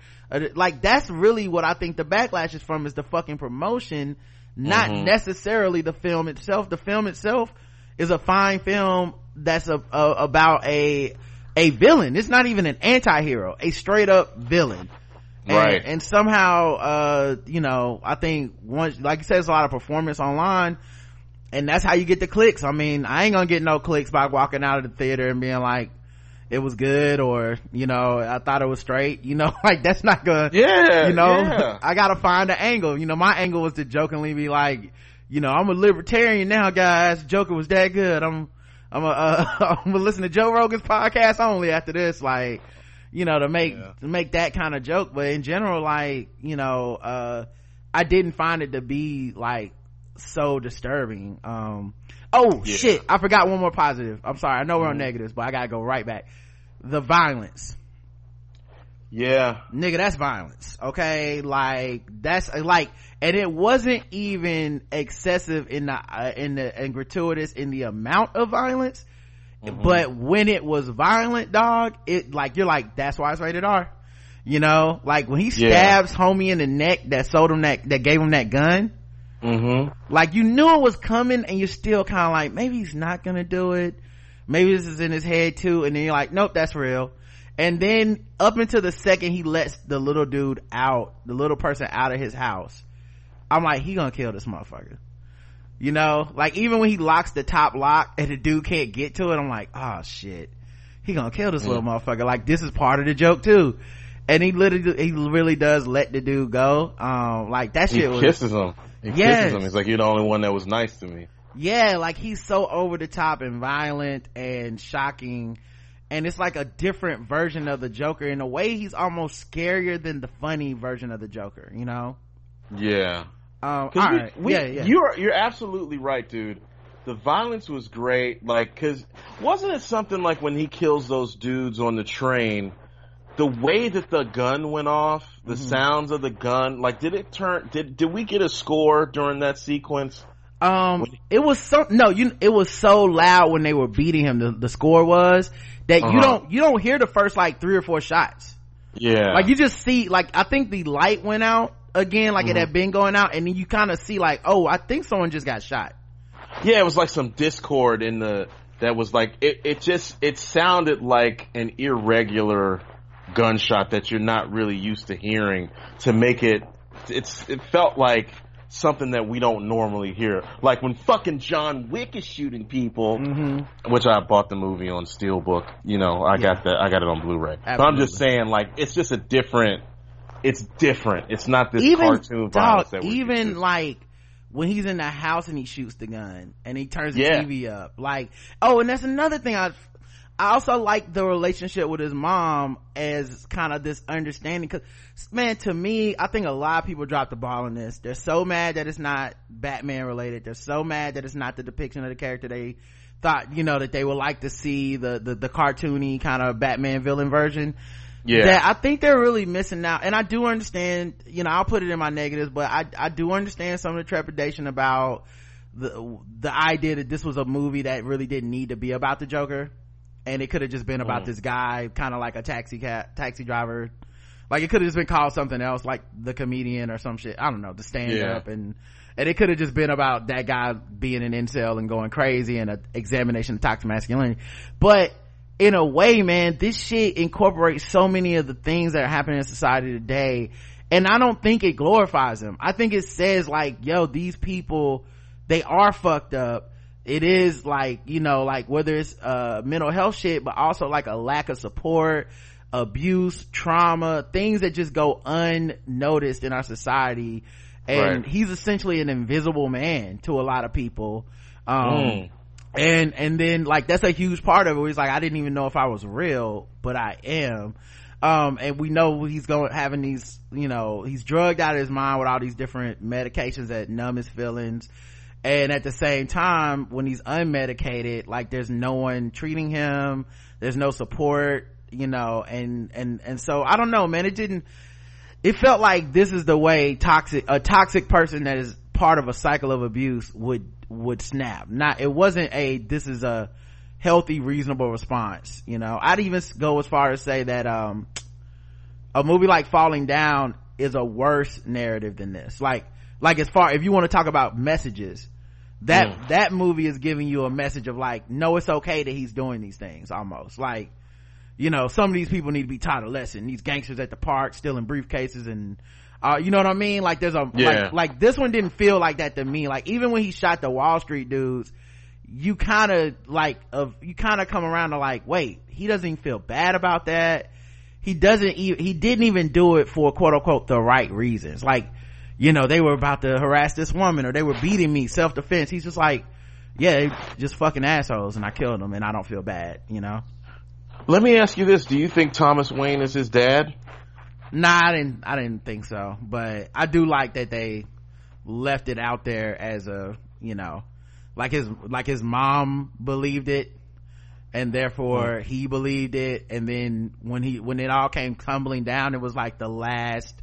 Like, that's really what I think the backlash is from is the fucking promotion, not Mhm. necessarily the film itself. The film itself is a fine film that's a, a about a, a villain. It's not even an anti-hero, a straight up villain. And- Right. And, somehow, uh, you know, I think once, like you said, there's a lot of performance online and that's how you get the clicks. I mean, I ain't gonna get no clicks by walking out of the theater and being like, it was good or, you know, I thought it was straight, you know, like that's not gonna, Yeah, you know, yeah. I gotta find an angle. You know, my angle was to jokingly be like, you know, I'm a libertarian now, guys. Joker was that good. I'm, I'm a, uh, I'm gonna listen to Joe Rogan's podcast only after this, like, you know, to make, Yeah. to make that kind of joke. But in general, like, you know, uh, I didn't find it to be like so disturbing. Um, oh Yeah. shit, I forgot one more positive. I'm sorry. I know we're on Mhm. negatives, but I gotta go right back. The violence Yeah. nigga that's violence okay like that's like and it wasn't even excessive in the uh, in the and gratuitous in the amount of violence Mhm. but when it was violent dog it like you're like that's why it's rated r you know like when he Yeah. stabs homie in the neck that sold him that that gave him that gun Mm-hmm. like you knew it was coming and you're still kind of like maybe he's not gonna do it maybe this is in his head too and then you're like nope that's real and then up until the second he lets the little dude out the little person out of his house i'm like he gonna kill this motherfucker you know like even when he locks the top lock and the dude can't get to it i'm like oh shit he gonna kill this little motherfucker like this is part of the joke too and he literally he really does let the dude go um like that He shit was kisses him. He Yes. kisses him. He's like, "You're the only one that was nice to me." yeah like he's so over the top and violent and shocking and it's like a different version of the joker in a way he's almost scarier than the funny version of the joker you know Yeah. um 'Cause all we- right we- yeah yeah You're you're absolutely right, dude. The violence was great. Like, cause wasn't it something like when he kills those dudes on the train? The way that the gun went off, the Mm-hmm. sounds of the gun, like, did it turn? Did did we get a score during that sequence? Um it was so no you it was so loud when they were beating him the, the score was that you Uh-huh. don't you don't hear the first like three or four shots Yeah. like you just see like i think the light went out again like it Mm-hmm. had been going out and then you kind of see like oh i think someone just got shot Yeah, it was like some discord in the that was like it. It just it sounded like an irregular gunshot that you're not really used to hearing to make it. It's it felt like something that we don't normally hear, like when fucking John Wick is shooting people. mm-hmm. Which I bought the movie on Steelbook. You know, I got that. I got it on Blu-ray. But I'm just saying, like, it's just a different. It's different. It's not this even cartoon violence that we're even to. like when he's in the house and he shoots the gun and he turns the Yeah. TV up. Like, oh, and that's another thing I, I also like the relationship with his mom as kind of this understanding. Cause man, to me, I think a lot of people drop the ball on this. They're so mad that it's not Batman related. They're so mad that it's not the depiction of the character they thought, you know, that they would like to see the, the, the cartoony kind of Batman villain version. Yeah. that I think they're really missing out. And I do understand, you know, I'll put it in my negatives, but I, I do understand some of the trepidation about the, the idea that this was a movie that really didn't need to be about the Joker. And it could have just been about Mm. this guy, kind of like a taxi cat, taxi driver. Like it could have just been called something else, like the comedian or some shit. I don't know, the stand Yeah. up and, and it could have just been about that guy being an incel and going crazy and an examination of toxic masculinity. But in a way, man, this shit incorporates so many of the things that are happening in society today. And I don't think it glorifies them. I think it says like, yo, these people, they are fucked up. It is like, you know, like whether it's, uh, mental health shit, but also like a lack of support, abuse, trauma, things that just go unnoticed in our society. And Right. he's essentially an invisible man to a lot of people. Um, Mm. and and then like that's a huge part of it he's like i didn't even know if i was real but i am um and we know he's going having these you know he's drugged out of his mind with all these different medications that numb his feelings and at the same time when he's unmedicated like there's no one treating him there's no support you know and and and so i don't know man it didn't it felt like this is the way toxic a toxic person that is part of a cycle of abuse would would snap. Not it wasn't a this is a healthy reasonable response you know. I'd even go as far as say that um a movie like falling down is a worse narrative than this. Like like as far if you want to talk about messages that Mm. that movie is giving you a message of like no it's okay that he's doing these things almost like you know some of these people need to be taught a lesson these gangsters at the park stealing briefcases and uh, you know what I mean? Like there's a, Yeah. like, like this one didn't feel like that to me. Like even when he shot the Wall Street dudes, you kind of like, of, you kind of come around to like, wait, he doesn't even feel bad about that. He doesn't even, he didn't even do it for quote unquote the right reasons. Like, you know, they were about to harass this woman or they were beating me, self-defense. He's just like, yeah, just fucking assholes and I killed them and I don't feel bad, you know? Let me ask you this: Do you think Thomas Wayne is his dad? Nah, I didn't. I didn't think so. But I do like that they left it out there as a, you know, like his like his mom believed it, and therefore he believed it. And then when he when it all came tumbling down, it was like the last,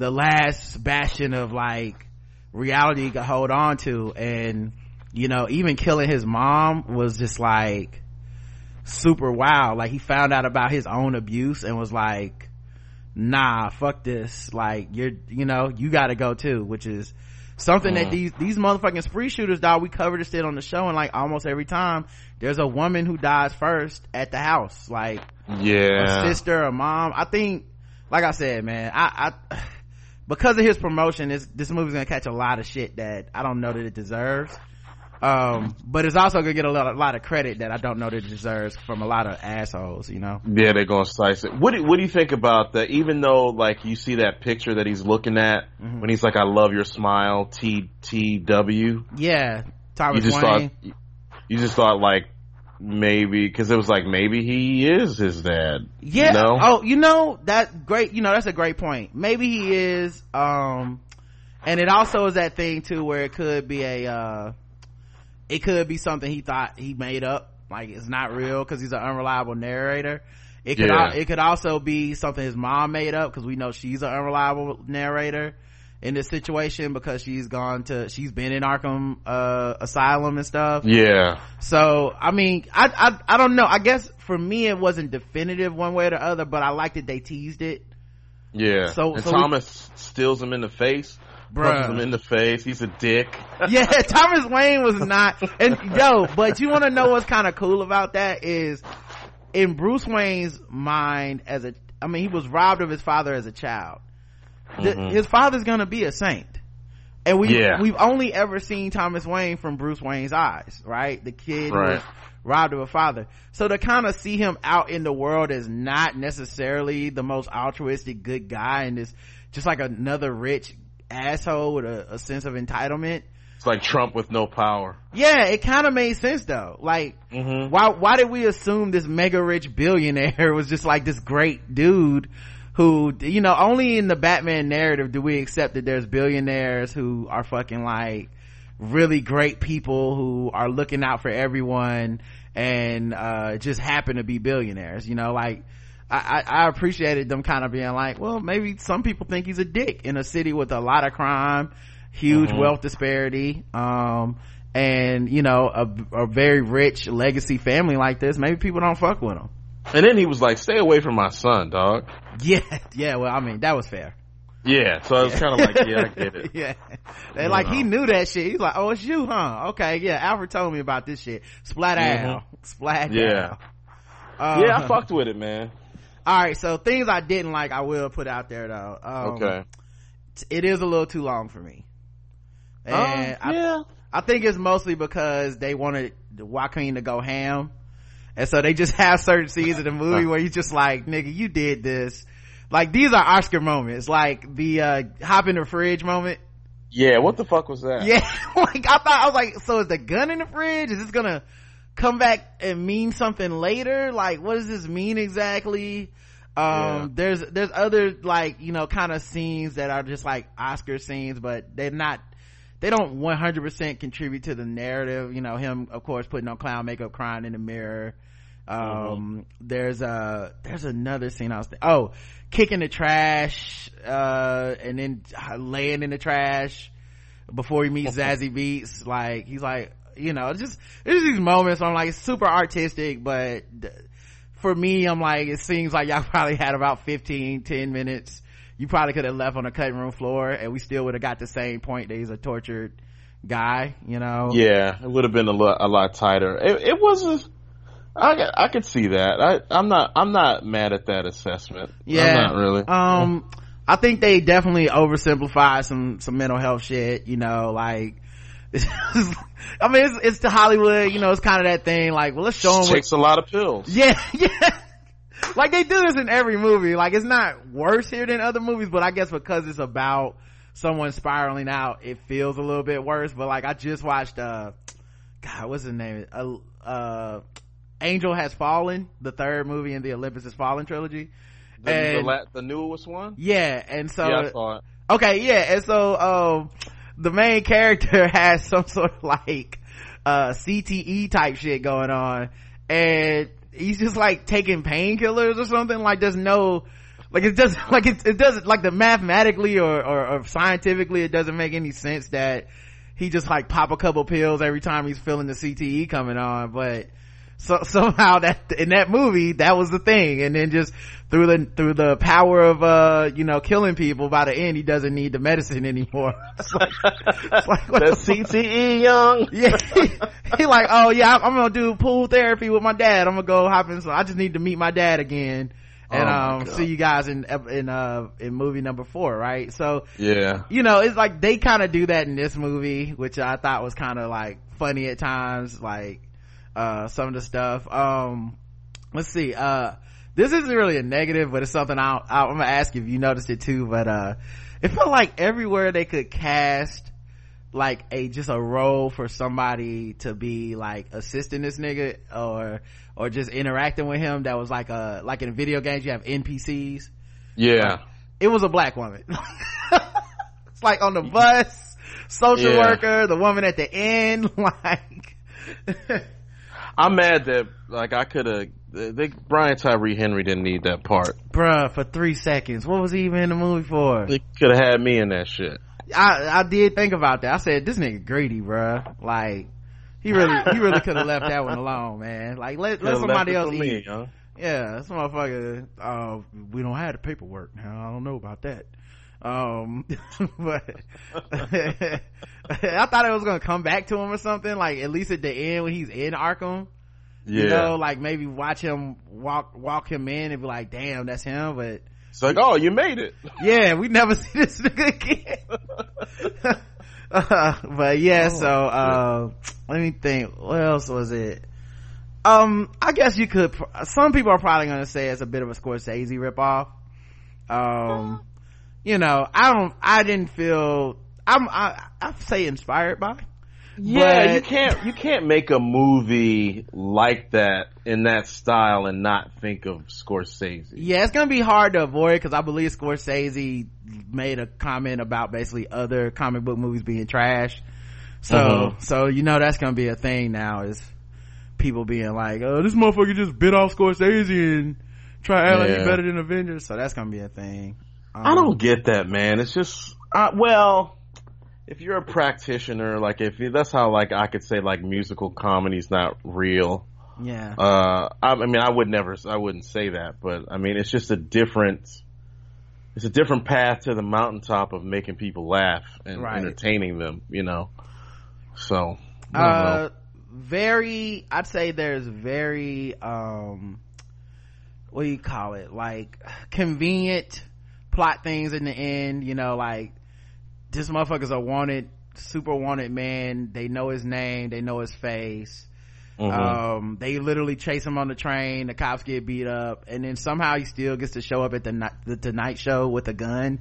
the last bastion of like reality he could hold on to. And you know, even killing his mom was just like super wild. Like he found out about his own abuse and was like nah fuck this like you're you know you gotta go too which is something that Mm. these these motherfucking spree shooters dog we covered this shit on the show and like almost every time there's a woman who dies first at the house like Yeah. a sister a mom i think like i said man i i because of his promotion this this movie's gonna catch a lot of shit that i don't know that it deserves um but it's also gonna get a lot, a lot of credit that i don't know that it deserves from a lot of assholes you know Yeah, they're gonna slice it. What do, what do you think about that? Even though like you see that picture that he's looking at Mm-hmm. when he's like, "I love your smile," T T W. yeah You Thomas just Wayne. thought you just thought like maybe because it was like maybe he is his dad. Yeah. You know? Oh, you know that great. You know that's a great point. Maybe he is. Um, and it also is that thing too where it could be a. uh It could be something he thought he made up, like it's not real because he's an unreliable narrator. It could. Yeah. al- It could also be something his mom made up because we know she's an unreliable narrator in this situation because she's gone to she's been in Arkham uh asylum and stuff. Yeah. So, I mean, I, I, I don't know. I guess for me it wasn't definitive one way or the other, but I liked that they teased it. Yeah. So- and so we- Thomas steals him in the face. Bruh. Him in the face. He's a dick. Yeah, Thomas Wayne was not, and yo, but you want to know what's kind of cool about that is in Bruce Wayne's mind as a, I mean, he was robbed of his father as a child. The- Mhm. his father's gonna be a saint. And we, Yeah. we've only ever seen Thomas Wayne from Bruce Wayne's eyes, right? The kid Right. was robbed of a father. So to kind of see him out in the world as not necessarily the most altruistic good guy and is just like another rich asshole with a, a sense of entitlement. It's like Trump with no power. Yeah, it kind of made sense though. Like, Mm-hmm. why why did we assume this mega rich billionaire was just like this great dude who you know only in the batman narrative do we accept that there's billionaires who are fucking like really great people who are looking out for everyone and uh just happen to be billionaires you know like I, I, I appreciated them kind of being like, well, maybe some people think he's a dick in a city with a lot of crime, huge Mm-hmm. wealth disparity, um, and you know, a, a very rich legacy family like this. Maybe people don't fuck with him. And then he was like, "Stay away from my son, dog." Yeah, yeah. Well, I mean, that was fair. Yeah, so I was kind of like, "Yeah, I get it." yeah. They like he knew that shit. He's like, oh, it's you, huh? Okay, yeah. Alfred told me about this shit. Splat out, splat Mm-hmm. Yeah. Uh, Yeah, I fucked with it, man. All right, so things I didn't like, I will put out there though. Um, Okay. it is a little too long for me. And Um, yeah. I, I think it's mostly because they wanted Joaquin to go ham. And so they just have certain scenes in the movie where you're just like, nigga, you did this. Like these are Oscar moments, like the, uh, hop in the fridge moment. Yeah, what the fuck was that? Yeah, like I thought, I was like, so is the gun in the fridge? Is this gonna come back and mean something later? Like, what does this mean exactly? Um, Yeah. there's, there's other like, you know, kind of scenes that are just like Oscar scenes, but they're not, they don't 100% contribute to the narrative. You know, him, of course, putting on clown makeup, crying in the mirror. Um, there's a, there's another scene I was, th- oh, kicking the trash, uh, and then laying in the trash before he meets Zazie Beetz. Like, he's like, you know, it's just, there's these moments where I'm like, super artistic, but th- for me, I'm like, it seems like y'all probably had about 15, 10 minutes. You probably could have left on the cutting room floor and we still would have got the same point that he's a tortured guy, you know? Yeah, it would have been a lot, a lot tighter. It, it was a, I, I could see that. I, I'm not, I'm not mad at that assessment. Yeah. I'm not really. Um, I think they definitely oversimplified some, some mental health shit, you know, like, I mean, it's, it's to Hollywood, you know, it's kind of that thing, like, well, let's show them what, takes a lot of pills. yeah, yeah. Like they do this in every movie. Like it's not worse here than other movies, but I guess because it's about someone spiraling out, it feels a little bit worse. But like I just watched, uh, God, what's his name? Uh, uh, Angel Has Fallen, the third movie in the Olympus Has Fallen trilogy. The, the, And- la- the newest one? Yeah, and so yeah, I saw it. okay yeah and so um the main character has some sort of like uh cte type shit going on and he's just like taking painkillers or something like there's no like it doesn't like it, it doesn't like the mathematically or, or or scientifically it doesn't make any sense that he just like pop a couple pills every time he's feeling the cte coming on but so somehow that in that movie that was the thing and then just through the through the power of uh you know killing people by the end he doesn't need the medicine anymore it's like, it's like what The? CTE young. yeah he, he like oh yeah I'm, I'm gonna do pool therapy with my dad i'm gonna go hop in so i just need to meet my dad again and Oh um God. see you guys in in uh in movie number four right so Yeah. you know, it's like they kind of do that in this movie, which I thought was kind of like funny at times, like, uh, some of the stuff. Um, let's see, uh, this isn't really a negative, but it's something I'll, I'll, I'm gonna ask if you noticed it too, but, uh, it felt like everywhere they could cast, like a, just a role for somebody to be like assisting this nigga or, or just interacting with him that was like a, like in video games you have NPCs Yeah. it was a black woman. it's like on the bus, social Yeah. worker, the woman at the end, like, I'm mad that, like, I could have, they, Brian Tyree Henry didn't need that part. bruh, for three seconds. What was he even in the movie for? They could have had me in that shit. I, I did think about that. I said, this nigga greedy, bruh. Like, he really, he really could have left that one alone, man. Like, let, let Coulda somebody else eat. me, huh? Yeah, this motherfucker, uh, we don't have the paperwork now. I don't know about that. Um, but I thought it was gonna come back to him or something, like at least at the end when he's in Arkham. Yeah. You know, like maybe watch him walk, walk him in and be like, damn, that's him. But It's like, oh, you made it. yeah, we never see this nigga again. Uh, but yeah, Oh, so, uh, let me think. What else was it? Um, I guess you could, some people are probably gonna say it's a bit of a Scorsese ripoff. Um, you know, I don't, I didn't feel, I'm, I, I say inspired by. Yeah, But- you can't you can't make a movie like that in that style and not think of Scorsese. Yeah, it's gonna be hard to avoid because I believe Scorsese made a comment about basically other comic book movies being trash. So, Mhm. so you know that's gonna be a thing now is people being like, "Oh, this motherfucker just bit off Scorsese and try to act like Yeah. you better than Avengers. So that's gonna be a thing. Um, I don't get that, man. It's just, uh, well, if you're a practitioner, like if you, that's how, like, I could say, like, musical comedy's not real. Yeah. Uh, I, I mean, I would never, I wouldn't say that, but I mean, it's just a different, it's a different path to the mountaintop of making people laugh and Right. entertaining them, you know. So, uh know. very i'd say there's very um what do you call it like convenient plot things in the end you know like this motherfucker's a wanted super wanted man they know his name they know his face Mhm. um they literally chase him on the train the cops get beat up and then somehow he still gets to show up at the night the tonight show with a gun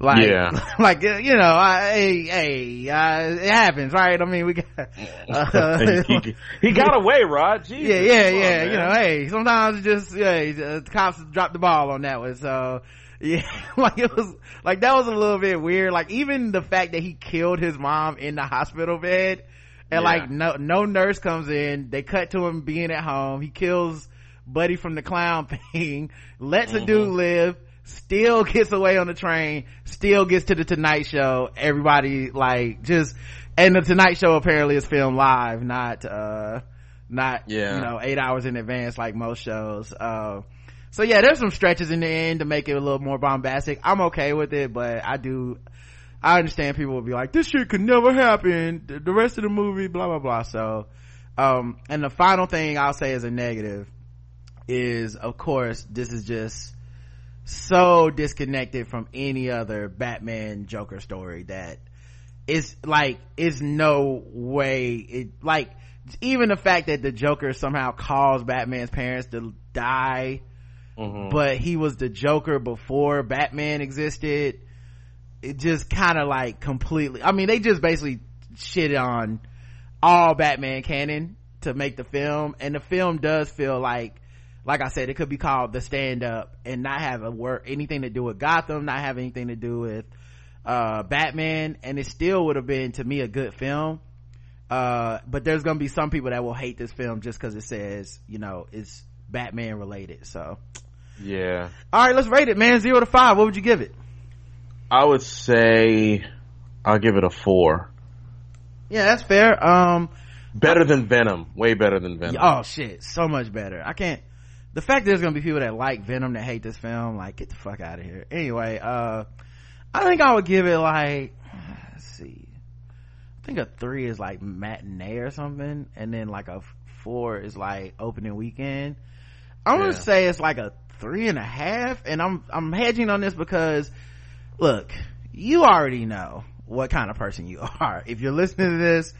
like Yeah. like uh, you know I, hey hey uh, it happens right i mean we got uh, he, he got away, Rod. Jesus, yeah, yeah, come on, yeah. You know, hey, sometimes just yeah, the cops dropped the ball on that one. So yeah, like it was like that was a little bit weird. Like even the fact that he killed his mom in the hospital bed, and Yeah. like no no nurse comes in. They cut to him being at home. He kills Buddy from the clown thing, lets a Mm-hmm. dude live. Still gets away on the train, still gets to the Tonight Show. Everybody like just, and the Tonight Show apparently is filmed live, not, uh, not, Yeah. you know, eight hours in advance like most shows. Uh, so yeah, there's some stretches in the end to make it a little more bombastic. I'm okay with it, but I do, I understand people will be like, this shit could never happen. The rest of the movie, blah, blah, blah. So, um, and the final thing I'll say as a negative is, of course, this is just so disconnected from any other Batman Joker story that it's like, it's no way, it, like, even the fact that the Joker somehow caused Batman's parents to die, Mhm. but he was the Joker before Batman existed. It just kind of like completely, I mean, they just basically shit on all Batman canon to make the film. And the film does feel like, like I said, it could be called the stand up and not have a work, anything to do with Gotham, not have anything to do with, uh, Batman. And it still would have been to me a good film. Uh, but there's gonna be some people that will hate this film just cause it says, you know, it's Batman related. So, Yeah. all right, let's rate it, man. Zero to five. What would you give it? I would say I'll give it a four. Yeah, that's fair. Um, Better than Venom. Way better than Venom. oh shit, so much better. I can't. The fact there's gonna be people that like Venom that hate this film, like get the fuck out of here. Anyway, uh, I think I would give it like, let's see, I think a three is like matinee or something, and then like a four is like opening weekend. I'm gonna say it's like a three and a half, and I'm I'm hedging on this because, look, you already know what kind of person you are. If you're listening to this,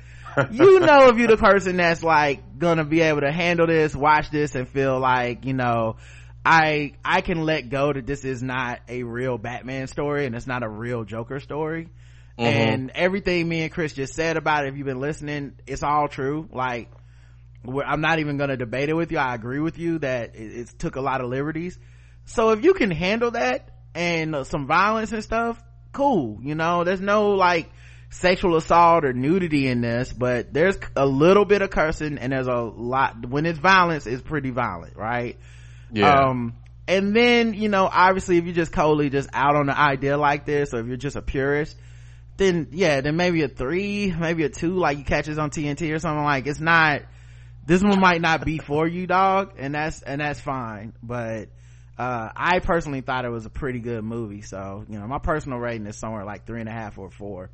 you know if you're the person that's like gonna be able to handle this, watch this, and feel like you know. I I can let go that this is not a real Batman story and it's not a real Joker story. Mm-hmm. And everything me and Chris just said about it, if you've been listening, it's all true. Like, we're- I'm not even gonna debate it with you. I agree with you that it, it took a lot of liberties. So if you can handle that and uh, some violence and stuff, cool. You know, there's no like sexual assault or nudity in this, but there's a little bit of cursing and there's a lot, when it's violence, it's pretty violent, right? Yeah. Um, and then, you know, obviously if you're just totally just out on the idea like this, or if you're just a purist, then yeah, then maybe a three, maybe a two, like you catch this on TNT or something like, it's not, this one might not be for you, dog, and that's, and that's fine, but, uh, I personally thought it was a pretty good movie, so, you know, my personal rating is somewhere like three and a half or four.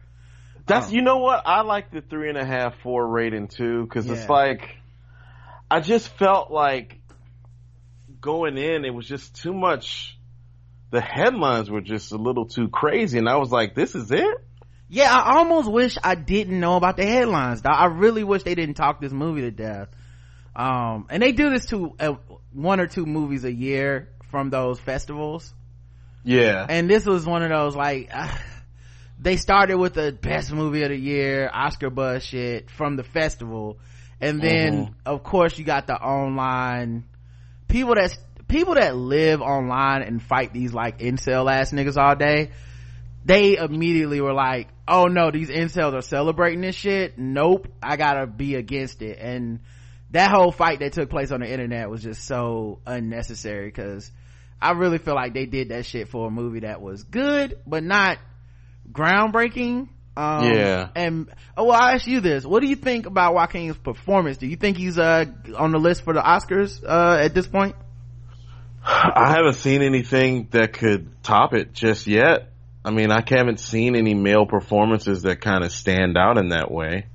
That's Um, you know what I like the three and a half four rating too because Yeah. it's like I just felt like going in it was just too much. The headlines were just a little too crazy, and I was like, "This is it." Yeah, I almost wish I didn't know about the headlines. dog. I really wish they didn't talk this movie to death. Um, and they do this to uh, one or two movies a year from those festivals. Yeah, And this was one of those like, uh, they started with the best movie of the year, Oscar buzz shit from the festival. And then, Mhm. of course, you got the online people that, people that live online and fight these like incel ass niggas all day. They immediately were like, oh no, these incels are celebrating this shit. Nope. I gotta be against it. And that whole fight that took place on the internet was just so unnecessary because I really feel like they did that shit for a movie that was good, but not groundbreaking. Um, Yeah. And, oh, well, I'll ask you this. What do you think about Joaquin's performance? Do you think he's, uh, on the list for the Oscars, uh, at this point? I haven't seen anything that could top it just yet. I mean, I haven't seen any male performances that kind of stand out in that way.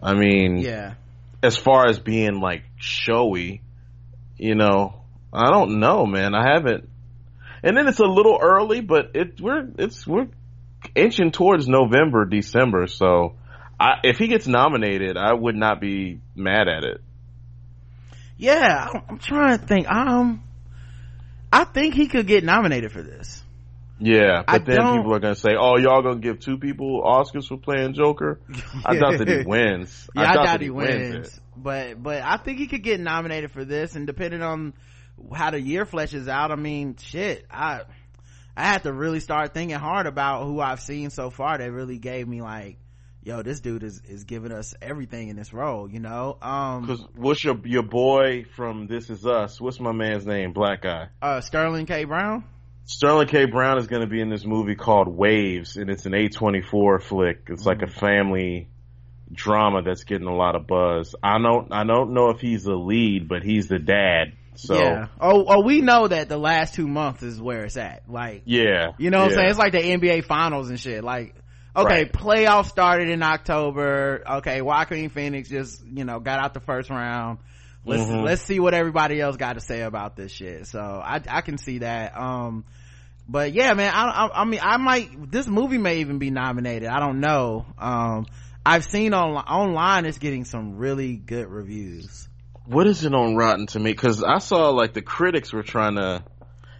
I mean, Yeah. As far as being like showy, you know, I don't know, man. I haven't. And then it's a little early, but it we're it's we're inching towards November, December. So, I, if he gets nominated, I would not be mad at it. Yeah, I'm- trying to think. Um, I think he could get nominated for this. Yeah, I but then don't- people are gonna say, "Oh, y'all gonna give two people Oscars for playing Joker?" I doubt that he wins. Yeah, I, doubt doubt that he wins. it. But but I think he could get nominated for this, and depending on how the year fleshes out, I mean, shit, I I had to really start thinking hard about who I've seen so far that really gave me like, yo, this dude is is giving us everything in this role, you know. Um, Because what's your your boy from This Is Us? What's my man's name? Black guy. uh, Sterling K. Brown. Sterling K. Brown is going to be in this movie called Waves, and it's an A24 flick. It's like a Mm. family drama that's getting a lot of buzz. I don't, I don't know if he's the lead, but he's the dad. So yeah. Oh, oh, we know that the last two months is where it's at. Like, yeah, You know what I'm saying? It's like the NBA finals and shit. Like, okay, Right. playoffs started in October. Okay, Joaquin Phoenix just, you know, got out the first round. Let's, Mhm. let's see what everybody else got to say about this shit. So I, I can see that. Um, but yeah, man, I, I, I mean, I might, this movie may even be nominated. I don't know. Um, I've seen on, online it's getting some really good reviews. What is it on Rotten Tomatoes? Because I saw like the critics were trying to,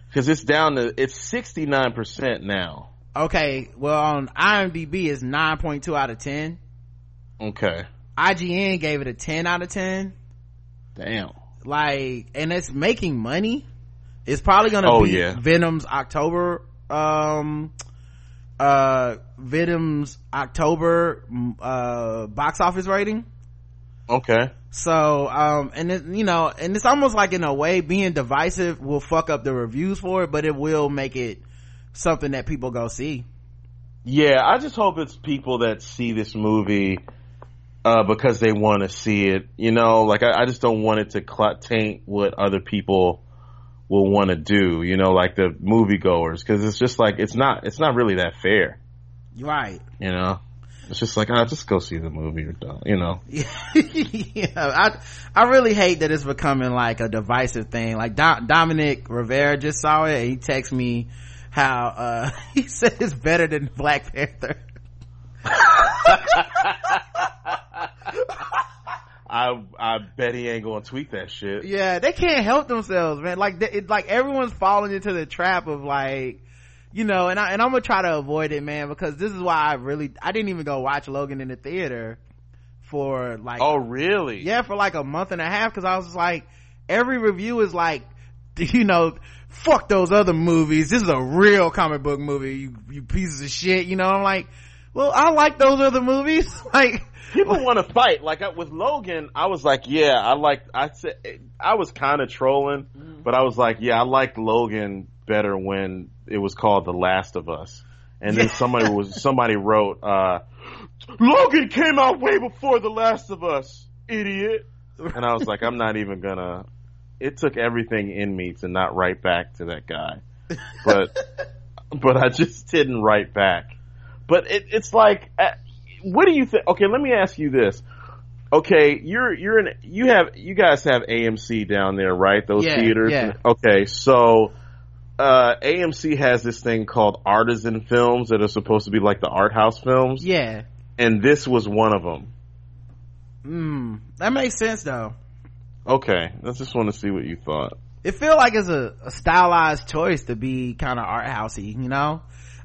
because it's down to it's sixty nine percent now. Okay, well on IMDb it's 9.2 out of 10. Okay, IGN gave it a 10 out of 10. damn. like and it's making money it's probably gonna Oh, be yeah. venom's october um uh venom's october mm, uh box office rating Okay, so um and it, you know and it's almost like in a way being divisive will fuck up the reviews for it but it will make it something that people go see yeah. I just hope it's people that see this movie uh, because they want to see it. You know, like I, I just don't want it to cl- taint what other people will want to do. You know, like the moviegoers, because it's just like it's not it's not really that fair. Right You know, it's just like ah, just go see the movie or don't. You know, yeah, I I really hate that it's becoming like a divisive thing. Like Do- Dominic Rivera just saw it and he texted me how uh he said it's better than Black Panther. I I bet he ain't gonna tweet that shit. Yeah, they can't help themselves, man. Like they, it, like everyone's falling into the trap of like you know, and I and I'm gonna try to avoid it, man, because this is why I really I didn't even go watch Logan in the theater for like Oh really? yeah for like a month and a half because i was like every review is like you know fuck those other movies this is a real comic book movie you, you pieces of shit you know i'm like well i like those other movies like People want to fight. Like I, with Logan, I was like, yeah, I like. I said I was kind of trolling, but I was like, yeah, I liked Logan better when it was called The Last of Us. And then somebody was somebody wrote, uh, Logan came out way before The Last of Us, idiot. And I was like, I'm not even gonna. It took everything in me to not write back to that guy, but but I just didn't write back. But it, it's like, what do you think? Okay, let me ask you this. Okay, you're you're in you have you guys have AMC down there, right? Those Yeah, theaters. yeah. Okay, so uh AMC has this thing called artisan films that are supposed to be like the art house films, yeah and this was one of them. mm, that makes sense though Okay, I just want to see what you thought. it feel like it's a, a stylized choice to be kind of art housey you know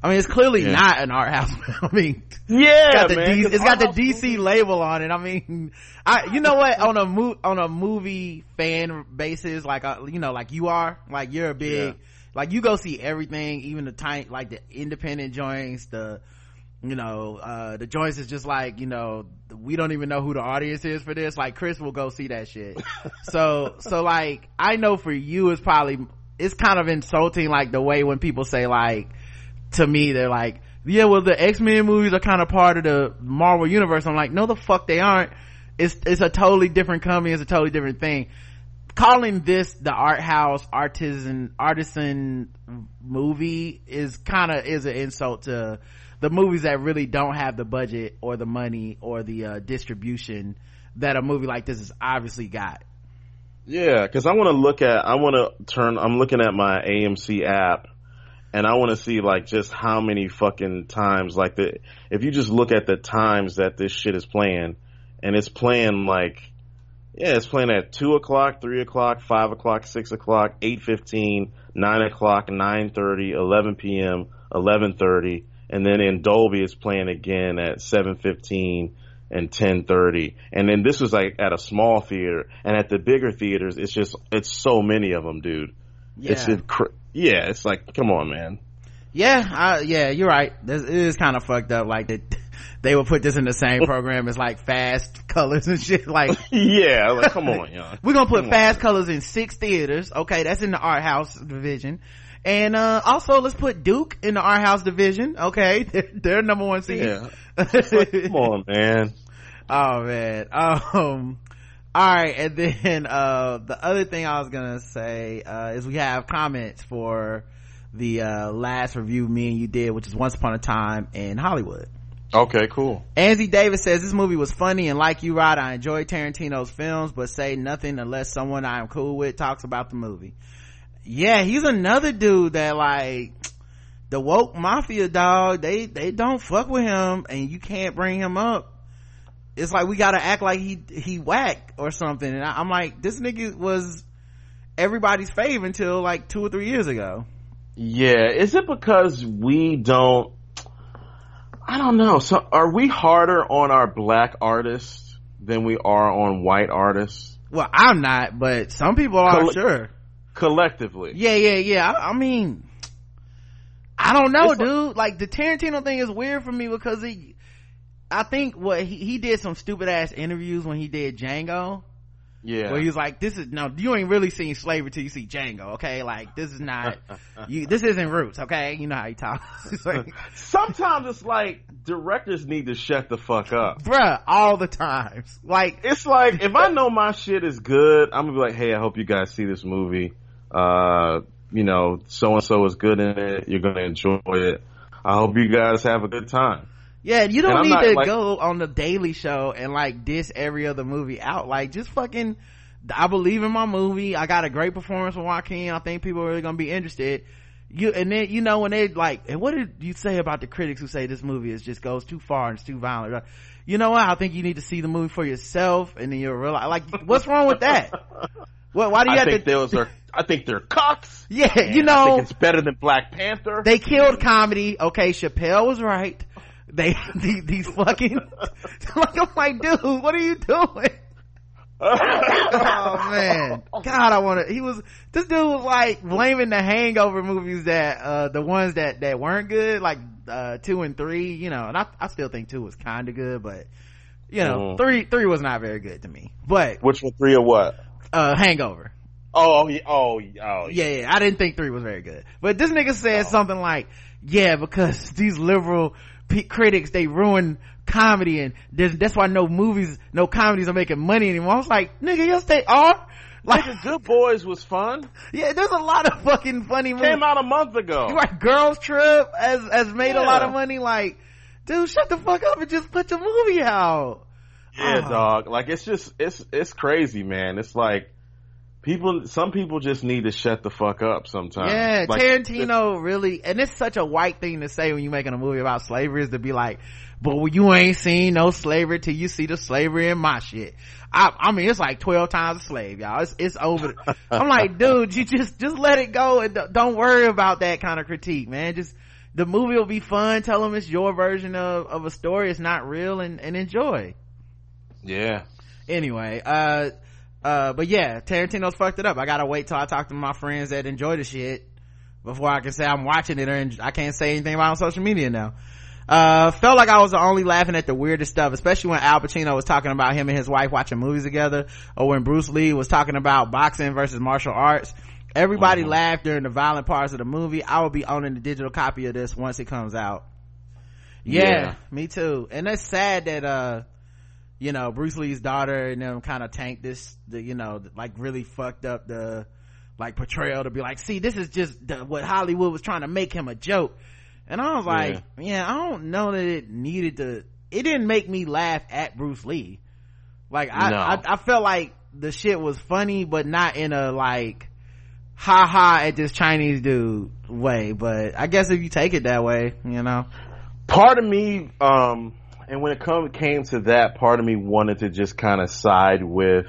i mean it's clearly Yeah. not an art house i mean Yeah, got the man. D, it's got the DC label on it. I mean, I you know what on a mo- on a movie fan basis, like uh, you know, like you are, like you're a big, Yeah. like you go see everything, even the tiny, like the independent joints, the you know uh the joints is just like you know we don't even know who the audience is for this like chris will go see that shit so so like i know for you it's probably it's kind of insulting like the way when people say like to me they're like yeah well the x-men movies are kind of part of the marvel universe. I'm like no the fuck they aren't. It's it's a totally different company. It's a totally different thing. Calling this the art house artisan artisan movie is kind of is an insult to the movies that really don't have the budget or the money or the uh, distribution that a movie like this has obviously got. Yeah, because I want to look at, I want to turn, I'm looking at my AMC app and I want to see like just how many fucking times, like the, if you just look at the times that this shit is playing and it's playing like, yeah, it's playing at 2 o'clock, 3 o'clock, 5 o'clock, 6 o'clock, eight fifteen, nine o'clock, nine thirty, eleven p.m., eleven thirty, and then in Dolby it's playing again at 7.15 and 10.30. And then this was like at a small theater, and at the bigger theaters, it's just, it's so many of them, dude. yeah It's cr- yeah, it's like, come on, man. yeah I, yeah you're right this it is kind of fucked up like that they would put this in the same program as like fast colors and shit like yeah, like, come on, y'all. we're gonna put Come on. fast colors in six theaters okay that's in the art house division and uh also let's put duke in the art house division okay they're, they're number one seed Yeah. Like, come on, man. oh man um all right and then uh the other thing i was gonna say uh is we have comments for the uh last review me and you did which is once upon a time in hollywood Okay, cool. Angie Davis says this movie was funny and like you Rod, I enjoy Tarantino's films, but say nothing unless someone I am cool with talks about the movie. Yeah, he's another dude that like the woke mafia dog, they they don't fuck with him and you can't bring him up. It's like we gotta act like he he whack or something. And I, I'm like, this nigga was everybody's fave until like two or three years ago. Yeah, is it because we don't? I don't know. So, are we harder on our black artists than we are on white artists Well, I'm not, but some people are sure. collectively? Yeah, yeah, yeah. I, I mean, I don't know, It's like- dude. Like the Tarantino thing is weird for me because he, I think what he, he did some stupid ass interviews when he did Django, Yeah. where he was like, "This is no, you ain't really seen slavery till you see Django, okay? Like this is not, you, this isn't roots, okay? You know how he talks, like, Sometimes it's like directors need to shut the fuck up. bruh, all the times, like It's like if I know my shit is good, I'm gonna be like, hey, I hope you guys see this movie. Uh, you know, so and so is good in it. You're gonna enjoy it. I hope you guys have a good time. Yeah, you don't need not, to like- go on the Daily Show and like diss every other movie out. Like, just fucking. I believe in my movie. I got a great performance from Joaquin. I think people are really gonna be interested. You and then you know when they like, and what did you say about the critics who say this movie is just goes too far and it's too violent? You know what? I think you need to see the movie for yourself, and then you'll realize like, what's wrong with that? What? Why do you I have think to? those are. I think they're cocks. yeah, you I know, think it's better than Black Panther. they killed comedy. Okay, Chappelle was right. They these, these fucking like I'm like, dude, what are you doing? oh man, God, I want to. He was this dude was like blaming the Hangover movies that uh the ones that that weren't good, like uh two and three. You know, and I I still think two was kind of good, but you know, Mhm. three three was not very good to me. But Which one? Three or what? uh Hangover. Oh, yeah, oh, oh, yeah. yeah, yeah, I didn't think three was very good. But this nigga said something like, yeah, because these liberal p- critics, they ruin comedy and there's- that's why no movies, no comedies are making money anymore. I was like, nigga, yes they are. Like, Nigga, Good Boys was fun. yeah, there's a lot of fucking funny movies. Came out a month ago. Right, Girls Trip has, has made a lot of money. Like, dude, shut the fuck up and just put your movie out. Yeah, Oh. dog. Like it's just it's it's crazy, man. It's like people. Some people just need to shut the fuck up sometimes. Yeah, Like, Tarantino really, and it's such a white thing to say when you're making a movie about slavery is to be like, but you ain't seen no slavery till you see the slavery in my shit. I, I mean, it's like 12 times a slave, y'all. It's, it's over. I'm like, dude, you just, just let it go and don't- don't worry about that kind of critique, man. Just, the movie will be fun. Tell them it's your version of, of a story. It's not real and, and enjoy Yeah. anyway uh uh but yeah tarantino's fucked it up i gotta wait till i talk to my friends that enjoy the shit before i can say i'm watching it or en- i can't say anything about it on social media now Uh, felt like I was only laughing at the weirdest stuff, especially when Al Pacino was talking about him and his wife watching movies together, or when Bruce Lee was talking about boxing versus martial arts. Everybody mm-hmm. laughed during the violent parts of the movie. I will be owning the digital copy of this once it comes out. Yeah, yeah. me too. And it's sad that, uh, you know, Bruce Lee's daughter and them kind of tanked this, the, you know, like really fucked up the, like portrayal to be like, see, this is just the, what Hollywood was trying to make him a joke and I was like, yeah. yeah, I don't know that it needed to, it didn't make me laugh at Bruce Lee. Like, I, no. I, I, felt like the shit was funny, but not in a like, ha ha at this Chinese dude way. But I guess if you take it that way, you know. Part of me, um, and when it come, came to that, part of me wanted to just kind of side with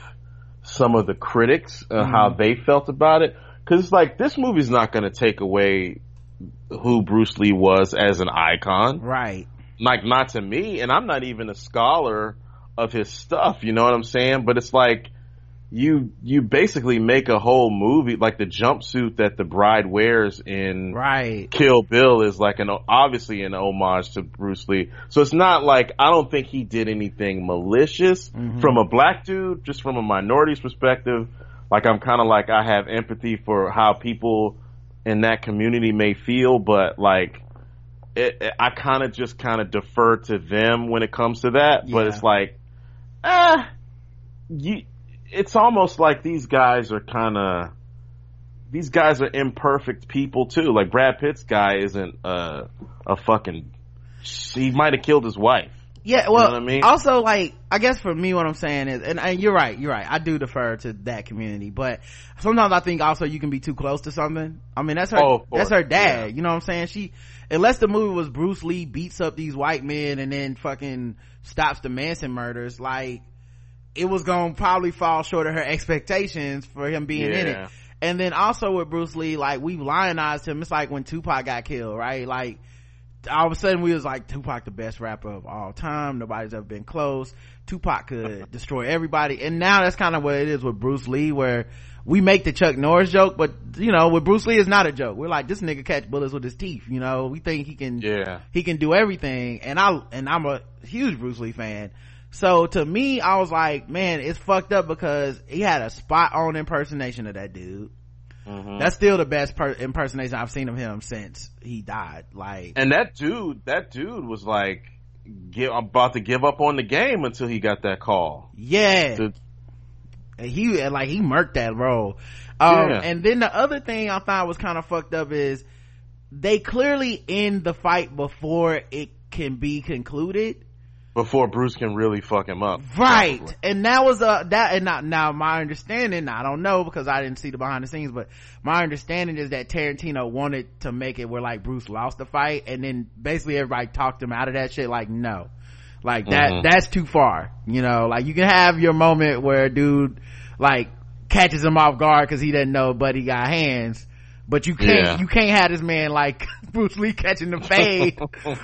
some of the critics, uh, mm-hmm. how they felt about it. Cause it's like, this movie's not gonna take away who Bruce Lee was as an icon. Right. Like not to me, and I'm not even a scholar of his stuff, you know what I'm saying? But it's like you you basically make a whole movie like the jumpsuit that the bride wears in right Kill Bill is like an obviously an homage to Bruce Lee. So it's not like I don't think he did anything malicious mm-hmm. from a black dude, just from a minority's perspective. Like I'm kind of like I have empathy for how people in that community may feel, but like it, it, I kind of just kind of defer to them when it comes to that. Yeah. But it's like, ah, you. It's almost like these guys are kind of these guys are imperfect people too. Like Brad Pitt's guy isn't a a fucking. He might have killed his wife. Yeah, well, you know I mean? also like, I guess for me, what I'm saying is, and, and, you're right, you're right. I do defer to that community, but sometimes I think also you can be too close to something. I mean, that's her, oh, that's her dad. Yeah. You know what I'm saying? She, unless the movie was Bruce Lee beats up these white men and then fucking stops the Manson murders, like, it was gonna probably fall short of her expectations for him being yeah. in it. And then also with Bruce Lee, like, we've lionized him. It's like when Tupac got killed, right? Like, all of a sudden we was like Tupac the best rapper of all time. Nobody's ever been close. Tupac could destroy everybody. And now that's kind of what it is with Bruce Lee where we make the Chuck Norris joke, but you know, with Bruce Lee is not a joke. We're like, this nigga catch bullets with his teeth, you know, we think he can, yeah, he can do everything. And I, and I'm a huge Bruce Lee fan. So to me, I was like, man, it's fucked up because he had a spot on impersonation of that dude. Mm-hmm. That's still the best per- impersonation I've seen of him since he died. Like, and that dude, that dude was like, give, about to give up on the game until he got that call. Yeah. To, he like he murked that role. Um, yeah. and then the other thing I thought was kind of fucked up is they clearly end the fight before it can be concluded before Bruce can really fuck him up. Right. Probably. And that was uh that and now, now my understanding, I don't know because I didn't see the behind the scenes, but my understanding is that Tarantino wanted to make it where like Bruce lost the fight and then basically everybody talked him out of that shit like no. Like that mm-hmm. that's too far. You know, like you can have your moment where dude like catches him off guard cuz he doesn't know but he got hands but you can't yeah. you can't have this man like Bruce Lee catching the fade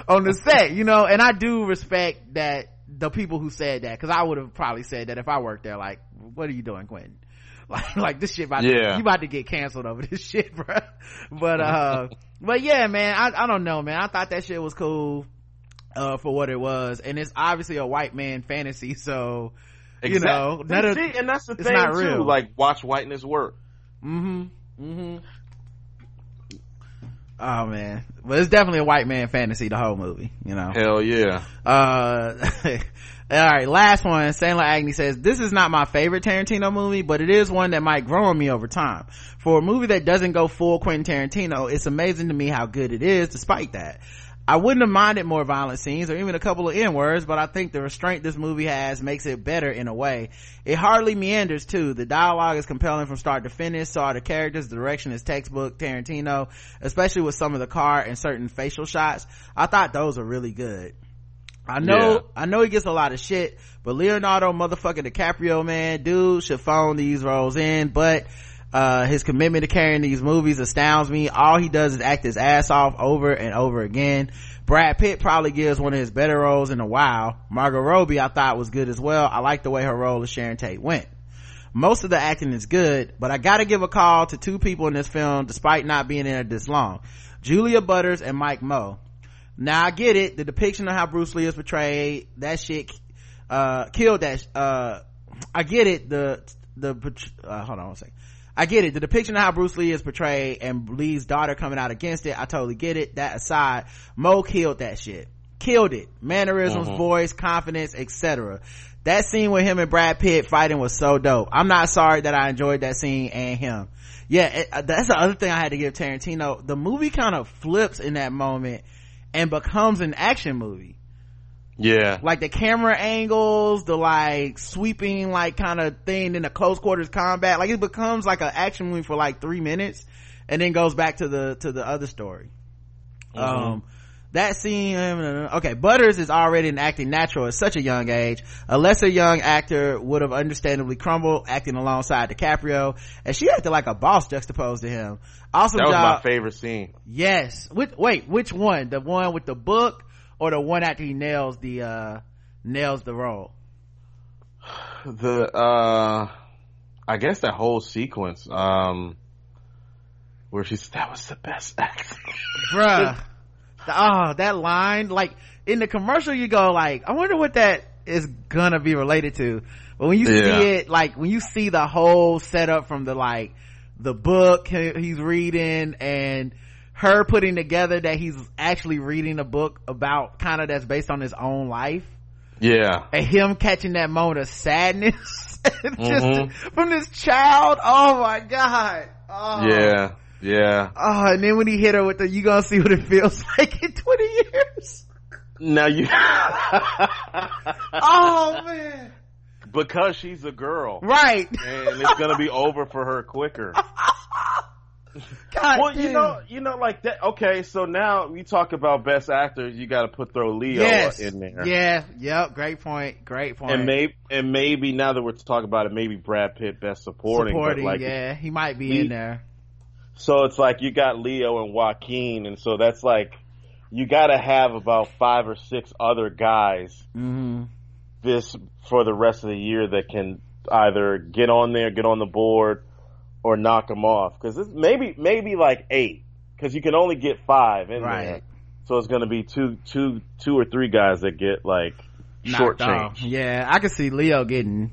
on the set, you know. And I do respect that the people who said that because I would have probably said that if I worked there. Like, what are you doing, Quentin? Like, like this shit about yeah. to, you about to get canceled over this shit, bro. But uh, but yeah, man, I I don't know, man. I thought that shit was cool uh for what it was, and it's obviously a white man fantasy, so. Exactly. You know, that See, and that's the thing too. Real. Like, watch whiteness work. Mm-hmm. Mm-hmm oh man. But it's definitely a white man fantasy the whole movie you know? Hell yeah. Uh all right last one. Sandler Agnew says this is not my favorite Tarantino movie but it is one that might grow on me over time. For a movie that doesn't go full Quentin Tarantino it's amazing to me how good it is despite that I wouldn't have minded more violent scenes or even a couple of N-words, but I think the restraint this movie has makes it better in a way. It hardly meanders too. The dialogue is compelling from start to finish, so are the characters, the direction is textbook Tarantino, especially with some of the car and certain facial shots. I thought those were really good. I know, yeah. I know he gets a lot of shit, but Leonardo motherfucking DiCaprio, man, dude should phone these roles in, but uh, his commitment to carrying these movies astounds me. All he does is act his ass off over and over again. Brad Pitt probably gives one of his better roles in a while. Margot Robbie I thought was good as well. I like the way her role as Sharon Tate went. Most of the acting is good, but I gotta give a call to two people in this film despite not being in it this long. Julia Butters and Mike Moh. now i get it the depiction of how bruce lee is portrayed that shit uh killed that uh i get it the the uh, hold on one second I get it. The depiction of how Bruce Lee is portrayed and Lee's daughter coming out against it, I totally get it. That aside, Moh killed that shit. Killed it. Mannerisms, Mhm. voice, confidence, etc. That scene with him and Brad Pitt fighting was so dope. I'm not sorry that I enjoyed that scene and him. Yeah, it, uh, that's the other thing I had to give Tarantino. The movie kind of flips in that moment and becomes an action movie Yeah. like the camera angles, the like sweeping like kind of thing in the close quarters combat, like it becomes like an action movie for like three minutes and then goes back to the, to the other story. Um, that scene, okay, Butters is already an acting natural at such a young age. A lesser young actor would have understandably crumbled acting alongside DiCaprio, and she acted like a boss juxtaposed to him. Awesome That was job. my favorite scene. Yes. Which, wait, which one? The one with the book or the one after he nails the, uh, nails the role? The uh I guess that whole sequence, um where she's that was the best act. Bruh. oh, that line, like, in the commercial you go like, I wonder what that is gonna be related to. But when you Yeah. see it, like, when you see the whole setup from the, like, the book he's reading and her putting together that he's actually reading a book about kind of that's based on his own life. yeah. and him catching that moment of sadness just Mhm. from this child oh my god oh. Yeah. Yeah. oh and then when he hit her with the you gonna see what it feels like in 20 years Now you oh man because she's a girl. right And it's gonna be over for her quicker. god Well, you know, you know, like that. Okay, so now we talk about best actors. You got to put throw Leo yes in there. yeah yep great point great point And maybe, and maybe now that we're talking about it, maybe Brad Pitt best supporting. supporting like, yeah he might be he- in there So it's like you got Leo and Joaquin, and so that's like you got to have about five or six other guys mm-hmm. this for the rest of the year that can either get on there, get on the board, or knock them off. Because it's maybe maybe like eight, because you can only get five in Right. there. So it's going to be two two two or three guys that get like short knocked off. change. yeah i could see leo getting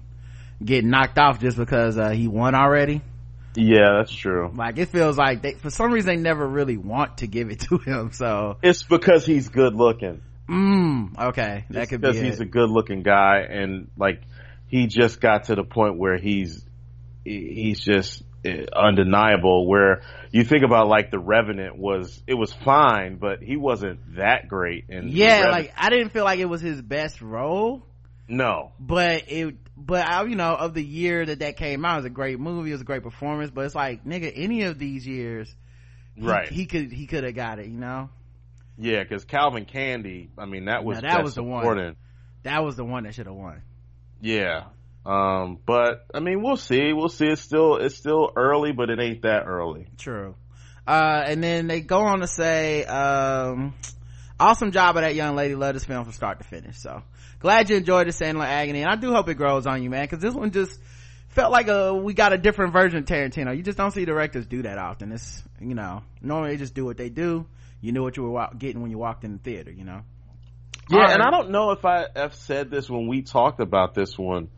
getting knocked off just because uh, he won already Yeah, that's true. like it feels like they for some reason they never really want to give it to him so It's because he's good looking. mm okay that could be because he's it. a good looking guy and like he just got to the point where he's he's just Uh, undeniable where you think about like the revenant was it was fine but he wasn't that great and yeah like i didn't feel like it was his best role. No. But it but I, you know of the year that that came out it was a great movie it was a great performance but it's like nigga any of these years he- right. he could he could have got it you know? Yeah because Calvin Candie i mean that was Now, that was the one. that was the one that should have won. Yeah um but i mean we'll see we'll see it's still it's still early but it ain't that early True. Uh, and then they go on to say, um, awesome job of that young lady. Love this film from start to finish. So glad you enjoyed the Sandler Agnew. And I do hope it grows on you, man, cause this one just felt like a, we got a different version of Tarantino. You just don't see directors do that often. It's, you know, normally they just do what they do. You knew what you were getting when you walked in the theater, you know? Yeah, All and. I don't know if I have said this when we talked about this one.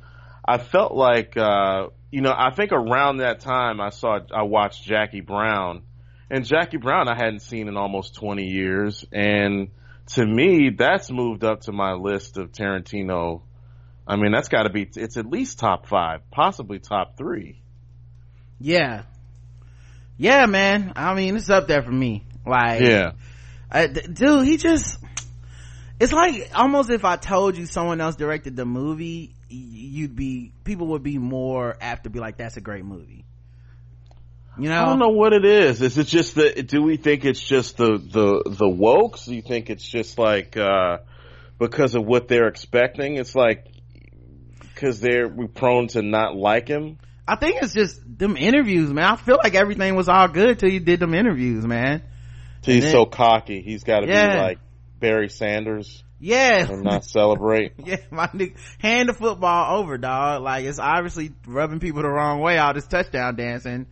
I felt like, uh, you know, I think around that time I saw, I watched Jackie Brown. And Jackie Brown I hadn't seen in almost 20 years. And to me, that's moved up to my list of Tarantino. I mean, that's gotta be, it's at least top five, possibly top three. Yeah. Yeah, man. I mean, it's up there for me. Like, Yeah. D- dude, he just, it's like almost if I told you someone else directed the movie, you'd be, people would be more apt to be like, that's a great movie. You know? I don't know what it is. Is it just that? Do we think it's just the the the wokes? Do you think it's just like uh because of what they're expecting? It's like because they're we're prone to not like him. I think it's just them interviews, man. I feel like everything was all good till you did them interviews, man. He's then- so cocky. He's got to Yeah. be like Barry Sanders Yeah. and not celebrate. yeah, my nigga, hand the football over, dog. Like it's obviously rubbing people the wrong way. All this touchdown dancing.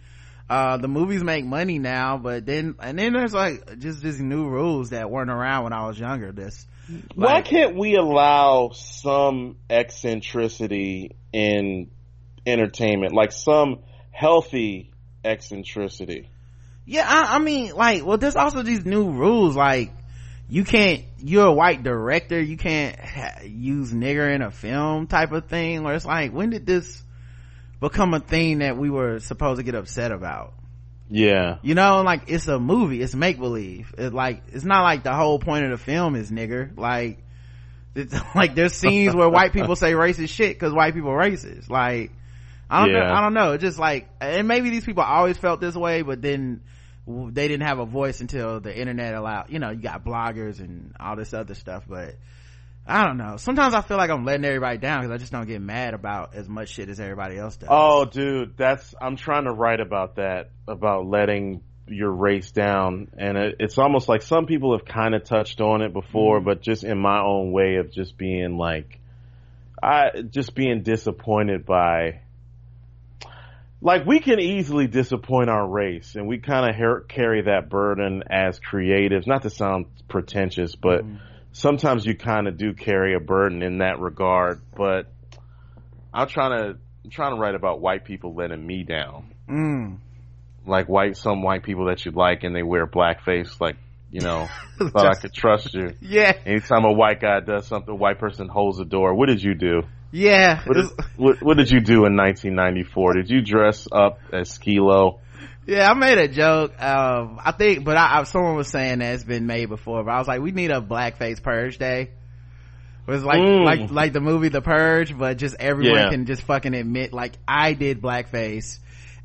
uh the movies make money now but then and then there's like just these new rules that weren't around when i was younger this Why can't we allow some eccentricity in entertainment, like some healthy eccentricity? yeah I, I mean like well there's also these new rules like you can't you're a white director you can't ha- use nigger in a film type of thing where it's like when did this become a thing that we were supposed to get upset about? Yeah. you know like it's a movie it's make-believe. It like it's not like the whole point of the film is nigger. Like it's like there's scenes where white people say racist shit because white people racist. Like i don't know i don't know. It's just like and maybe these people always felt this way but then they didn't have a voice until the internet allowed you know you got bloggers and all this other stuff but i don't know sometimes i feel like i'm letting everybody down because i just don't get mad about as much shit as everybody else does Oh, dude, that's I'm trying to write about that about letting your race down, and it, it's almost like some people have kind of touched on it before, mm-hmm. but just in my own way of just being like, I just being disappointed by. Like we can easily disappoint our race, and we kind of her- carry that burden as creatives. Not to sound pretentious, but sometimes you kind of do carry a burden in that regard. But I'm trying to I'm trying to write about white people letting me down. mm. Like white some white people that you like and they wear blackface like, you know, thought I could trust you. yeah Anytime a white guy does something, a white person holds the door. What did you do? yeah What, is, what, what did you do in 1994? Did you dress up as Skilo? Yeah, I made a joke. Um, I think, but I, I, someone was saying that it's been made before. But I was like, we need a blackface purge day. It was like Mm. like like the movie The Purge, but just everyone Yeah. can just fucking admit like I did blackface,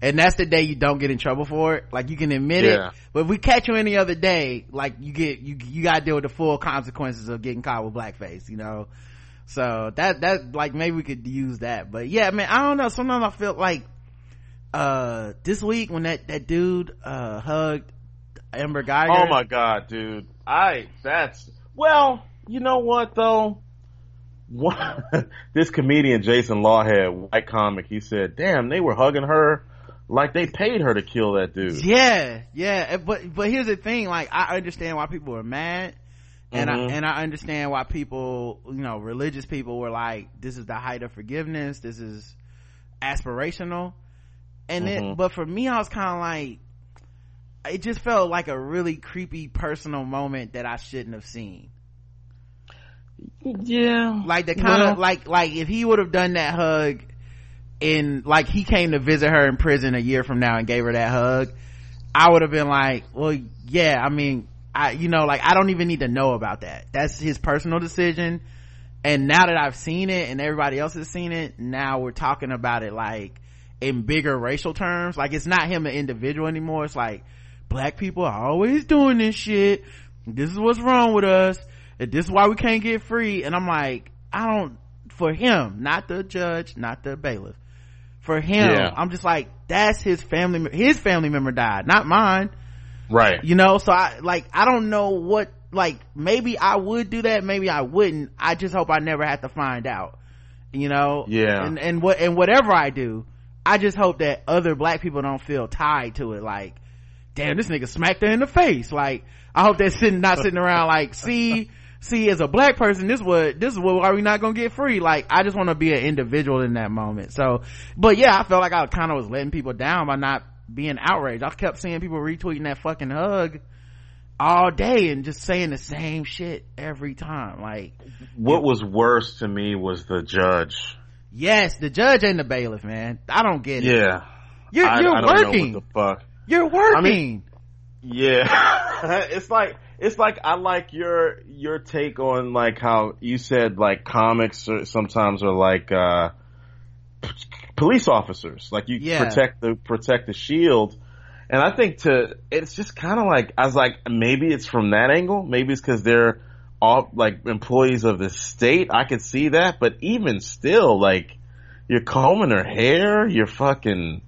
and that's the day you don't get in trouble for it. Like you can admit Yeah. it, but if we catch you any other day, like you get you you got to deal with the full consequences of getting caught with blackface. You know. So that that like maybe we could use that, but yeah, man, I don't know. Sometimes I feel like uh this week when that that dude uh hugged Amber Geiger. Oh my god, dude. I that's well, you know what though? What, this comedian Jason Lawhead, white comic, he said, "Damn, they were hugging her like they paid her to kill that dude." Yeah, yeah, eh, but but here's the thing. Like I understand why people are mad, and Mhm. I and I understand why people, you know, religious people were like, "This is the height of forgiveness. This is aspirational." And then, Mhm. but for me, I was kind of like, it just felt like a really creepy personal moment that I shouldn't have seen. Yeah. like the kind of Well- like like if he would have done that hug in like he came to visit her in prison a year from now and gave her that hug i would have been like well yeah i mean i you know like i don't even need to know about that. That's his personal decision. And now that i've seen it and everybody else has seen it now we're talking about it like in bigger racial terms. Like it's not him an individual anymore. It's like black people are always doing this shit. This is what's wrong with us. This is why we can't get free. And i'm like i don't for him not the judge not the bailiff for him Yeah. i'm just like that's his family his family member died not mine Right. you know so i like i don't know what like maybe i would do that maybe i wouldn't i just hope i never have to find out you know Yeah. and and what and whatever i do i just hope that other black people don't feel tied to it like damn this nigga smacked her in the face like i hope they're sitting not sitting around like see see as a black person this what this is what are we not gonna get free like i just want to be an individual in that moment so but yeah i felt like i kind of was letting people down by not being outraged i kept seeing people retweeting that fucking hug all day and just saying the same shit every time like What was worse to me was the judge. yes the judge and the bailiff man i don't get it Yeah. you're, I, you're I don't working know what the fuck. you're working I mean, Yeah. it's like it's like I like your your take on like how you said like comics are, sometimes are like uh p- police officers. Like you Yeah. protect the protect the shield. And I think to it's just kind of like I was like maybe it's from that angle. Maybe it's cuz they're all like employees of the state. I could see that, but even still like you're combing her hair, you're fucking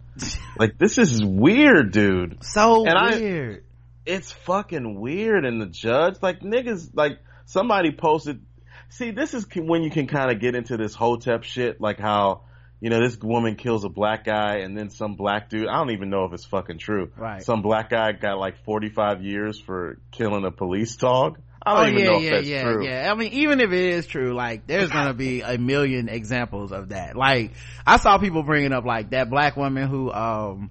like this is weird, dude so And I- weird it's fucking weird and the judge like niggas like somebody posted see this is when you can kind of get into this hotep shit like how you know, this woman kills a black guy and then some black dude, I don't even know if it's fucking true. Right. Some black guy got like 45 years for killing a police dog. I don't oh even yeah, know if yeah, that's yeah, true. yeah. I mean, even if it is true, like there's gonna be a million examples of that. Like I saw people bringing up like that black woman who um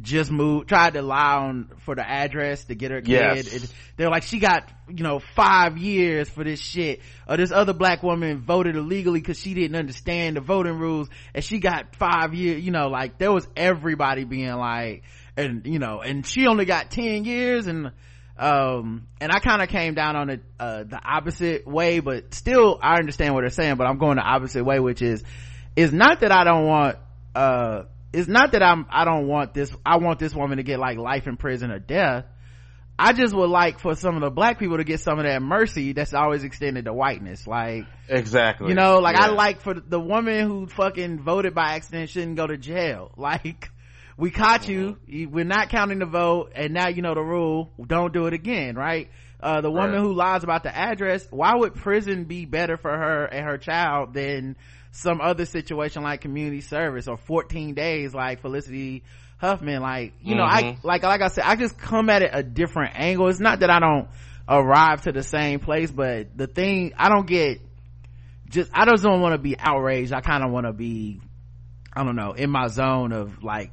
just moved, tried to lie on for the address to get her kid. Yes. They're like, she got, you know, five years for this shit. Or this other black woman voted illegally because she didn't understand the voting rules and she got five years, you know, like there was everybody being like, and, you know, and she only got 10 years and, um, and I kind of came down on it, uh, the opposite way, but still I understand what they're saying, but I'm going the opposite way, which is, is not that I don't want, uh, it's not that I'm, I don't want this, I want this woman to get like life in prison or death. I just would like for some of the black people to get some of that mercy that's always extended to whiteness. Like, Exactly. you know, like I like for the woman who fucking voted by accident shouldn't go to jail. Like, we caught you, Mm-hmm. you, we're not counting the vote, and now you know the rule, don't do it again, right? Uh, the woman Right. who lies about the address, why would prison be better for her and her child than some other situation like community service or 14 days like Felicity Huffman? Like, you know, I, Mhm. like, like I said, I just come at it a different angle. It's not that I don't arrive to the same place, but the thing, I don't get, just, I just don't want to be outraged. I kind of want to be, I don't know, in my zone of like,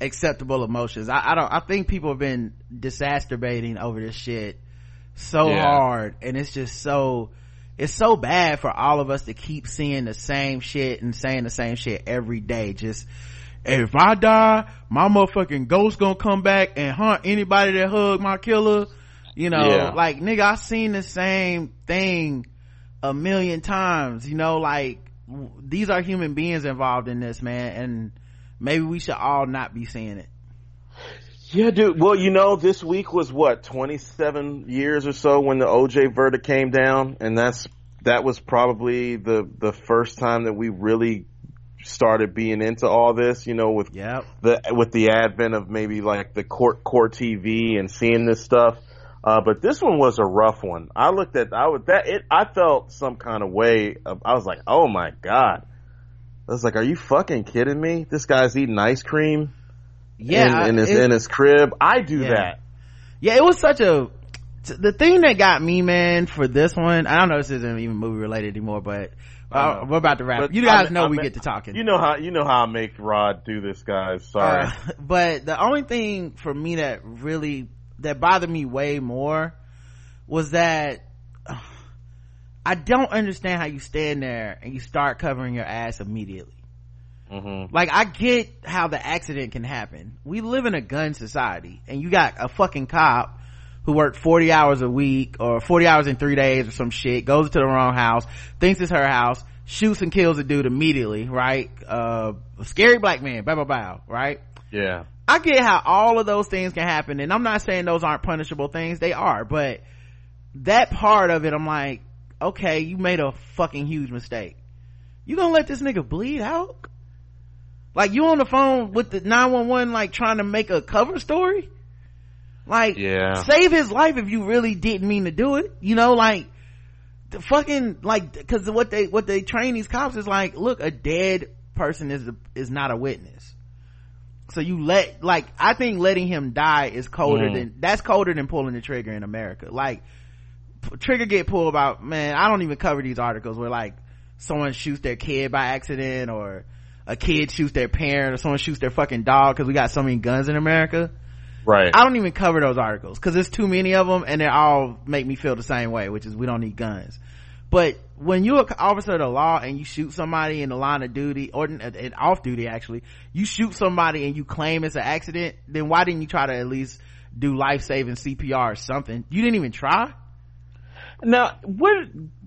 acceptable emotions. I, I don't, I think people have been disastrobating over this shit so Yeah. hard and it's just so, it's so bad for all of us to keep seeing the same shit and saying the same shit every day. Just, if I die, my motherfucking ghost gonna come back and hunt anybody that hug my killer. You know, Yeah. like nigga, I've seen the same thing a million times. You know, like w- these are human beings involved in this, man, and maybe we should all not be seeing it. Yeah, dude. Well, you know, this week was what, 27 years or so when the OJ verdict came down. And that's, that was probably the, the first time that we really started being into all this, you know, with Yep. the, with the advent of maybe like the court, court TV and seeing this stuff. Uh, but this one was a rough one. I looked at, I would, that, it, I felt some kind of way of, I was like, oh my God. I was like, are you fucking kidding me? This guy's eating ice cream Yeah. in, in his it- in his crib. I do Yeah. that. yeah, it was such a, the thing that got me, man, for this one, I don't know if this isn't even movie related anymore, but uh, we're about to wrap. But you guys I- know I we mean- get to talking. You know how you know how I make Rod do this, guys. Sorry. Uh, but the only thing for me that really that bothered me way more was that uh, I don't understand how you stand there and you start covering your ass immediately. Hmm Like I get how the accident can happen. We live in a gun society and you got a fucking cop who worked 40 hours a week or 40 hours in three days or some shit, goes to the wrong house, thinks it's her house, shoots and kills a dude immediately, right? Uh, a scary black man, blah, blah, blah, right? Yeah. I get how all of those things can happen and I'm not saying those aren't punishable things, they are, but that part of it, I'm like, okay, you made a fucking huge mistake. You gonna let this nigga bleed out? Like you on the phone with the 911 like trying to make a cover story? Like, Yeah. save his life if you really didn't mean to do it. You know, like, the fucking, like, cause what they, what they train these cops is like, look, a dead person is, is not a witness. So you let, like, I think letting him die is colder Mm. than, that's colder than pulling the trigger in America. Like, trigger get pulled about, man, I don't even cover these articles where like, someone shoots their kid by accident or a kid shoots their parent or someone shoots their fucking dog cause we got so many guns in America. Right. I don't even cover those articles because there's too many of them and they all make me feel the same way, which is we don't need guns. But when you're an officer of the law and you shoot somebody in the line of duty or in, in off duty actually, you shoot somebody and you claim it's an accident, then why didn't you try to at least do life saving CPR or something? You didn't even try? Now, what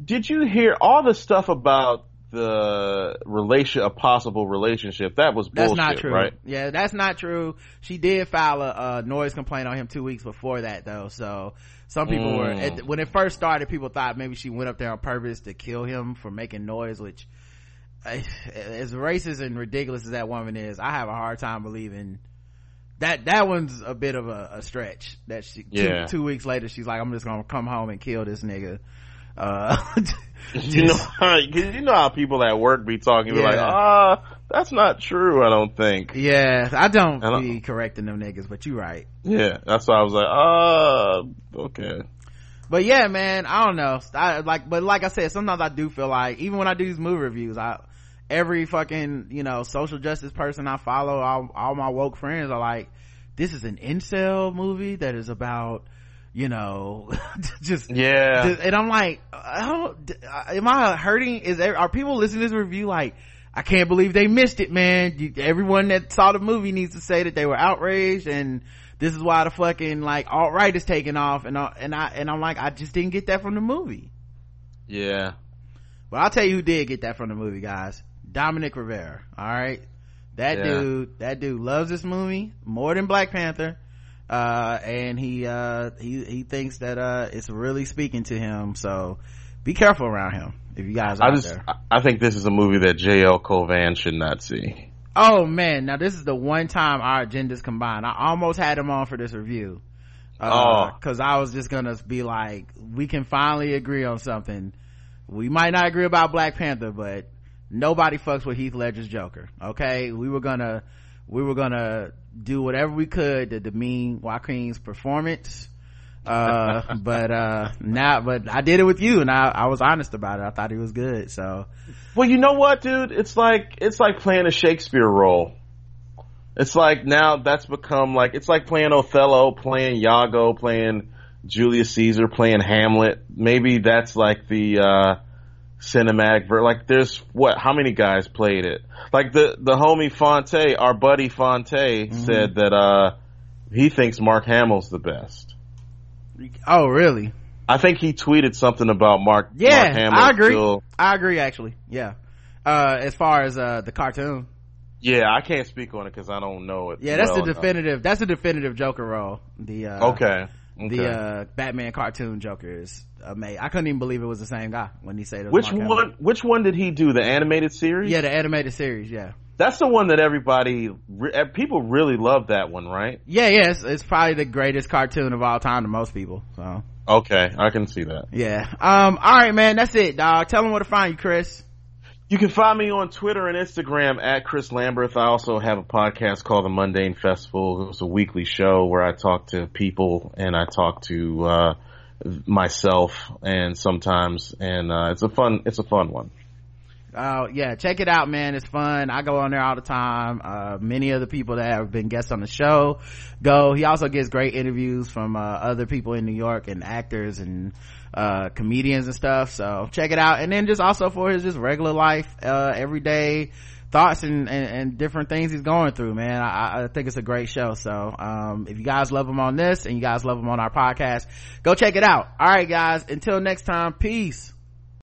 did you hear? All the stuff about the relation, a possible relationship. That was bullshit, That's not true. right? Yeah, that's not true. She did file a, uh noise complaint on him two weeks before that though. So some people were, Mm. at, when it first started, people thought maybe she went up there on purpose to kill him for making noise, which eh, as racist and ridiculous as that woman is, I have a hard time believing that, that one's a bit of a, a stretch that she, Yeah. two, two weeks later, she's like, I'm just gonna come home and kill this nigga. Uh, you know, how, you know how people at work be talking, be Yeah. like, ah, that's not true. I don't think. yeah i don't I don't- be correcting them niggas but you right Yeah, that's why I was like, ah, okay. but yeah man i don't know I, like but like i said sometimes i do feel like even when i do these movie reviews i every fucking you know social justice person i follow all, all my woke friends are like this is an incel movie that is about you know just Yeah. and i'm like I don't, am i hurting is there are people listening to this review like i can't believe they missed it man you, everyone that saw the movie needs to say that they were outraged and this is why the fucking like alt-right is taking off and, I- and i and i'm like i just didn't get that from the movie Yeah. but i'll tell you who did get that from the movie guys dominic rivera all right that Yeah. dude that dude loves this movie more than black panther uh and he uh he he thinks that uh it's really speaking to him so be careful around him if you guys are I just, there I- I think this is a movie that J.L. Cauvin should not see. oh man now this is the one time our agendas combined i almost had him on for this review Oh. because i was just gonna be like we can finally agree on something we might not agree about black panther but nobody fucks with heath ledger's joker okay we were gonna we were gonna do whatever we could to demean joaquin's performance uh but uh now but i did it with you and i i was honest about it i thought he was good so Well, you know what, dude? It's like it's like playing a Shakespeare role. It's like now that's become like it's like playing Othello, playing Iago, playing Julius Caesar, playing Hamlet. Maybe that's like the uh cinematic ver like there's what how many guys played it? Like the the homie Fonte, our buddy Fonte said that uh he thinks Mark Hamill's the best. oh really I think he tweeted something about Mark Yeah, Mark Hamill I agree. still- I agree actually. Yeah. Uh, as far as, uh, the cartoon. Yeah, I can't speak on it because I don't know it. Yeah, that's well the enough. definitive, that's the definitive Joker role. The, uh, Okay. okay. the, uh, Batman cartoon Joker is amazing. I couldn't even believe it was the same guy when he said it was which one? Which one did he do? The animated series? Yeah, the animated series, yeah. that's the one that everybody, uh, people really love that one, right? Yeah, yeah, it's, it's probably the greatest cartoon of all time to most people, so. Okay, I can see that. Yeah. Um, alright man, that's it, dog. Tell them where to find you, Chris. You can find me on Twitter and Instagram at Chris Lamberth. I also have a podcast called The Mundane Festival. It's a weekly show where I talk to people and I talk to uh, myself and sometimes, and uh, it's a fun, it's a fun one. uh yeah check it out man. It's fun. I go on there all the time. Uh many of the people that have been guests on the show go. He also gets great interviews from uh other people in new york and actors and uh comedians and stuff so check it out. And then just also for his just regular life uh everyday thoughts and, and, and different things he's going through man. I, I think it's a great show. So um if you guys love him on this and you guys love him on our podcast go check it out. All right guys. Until next time peace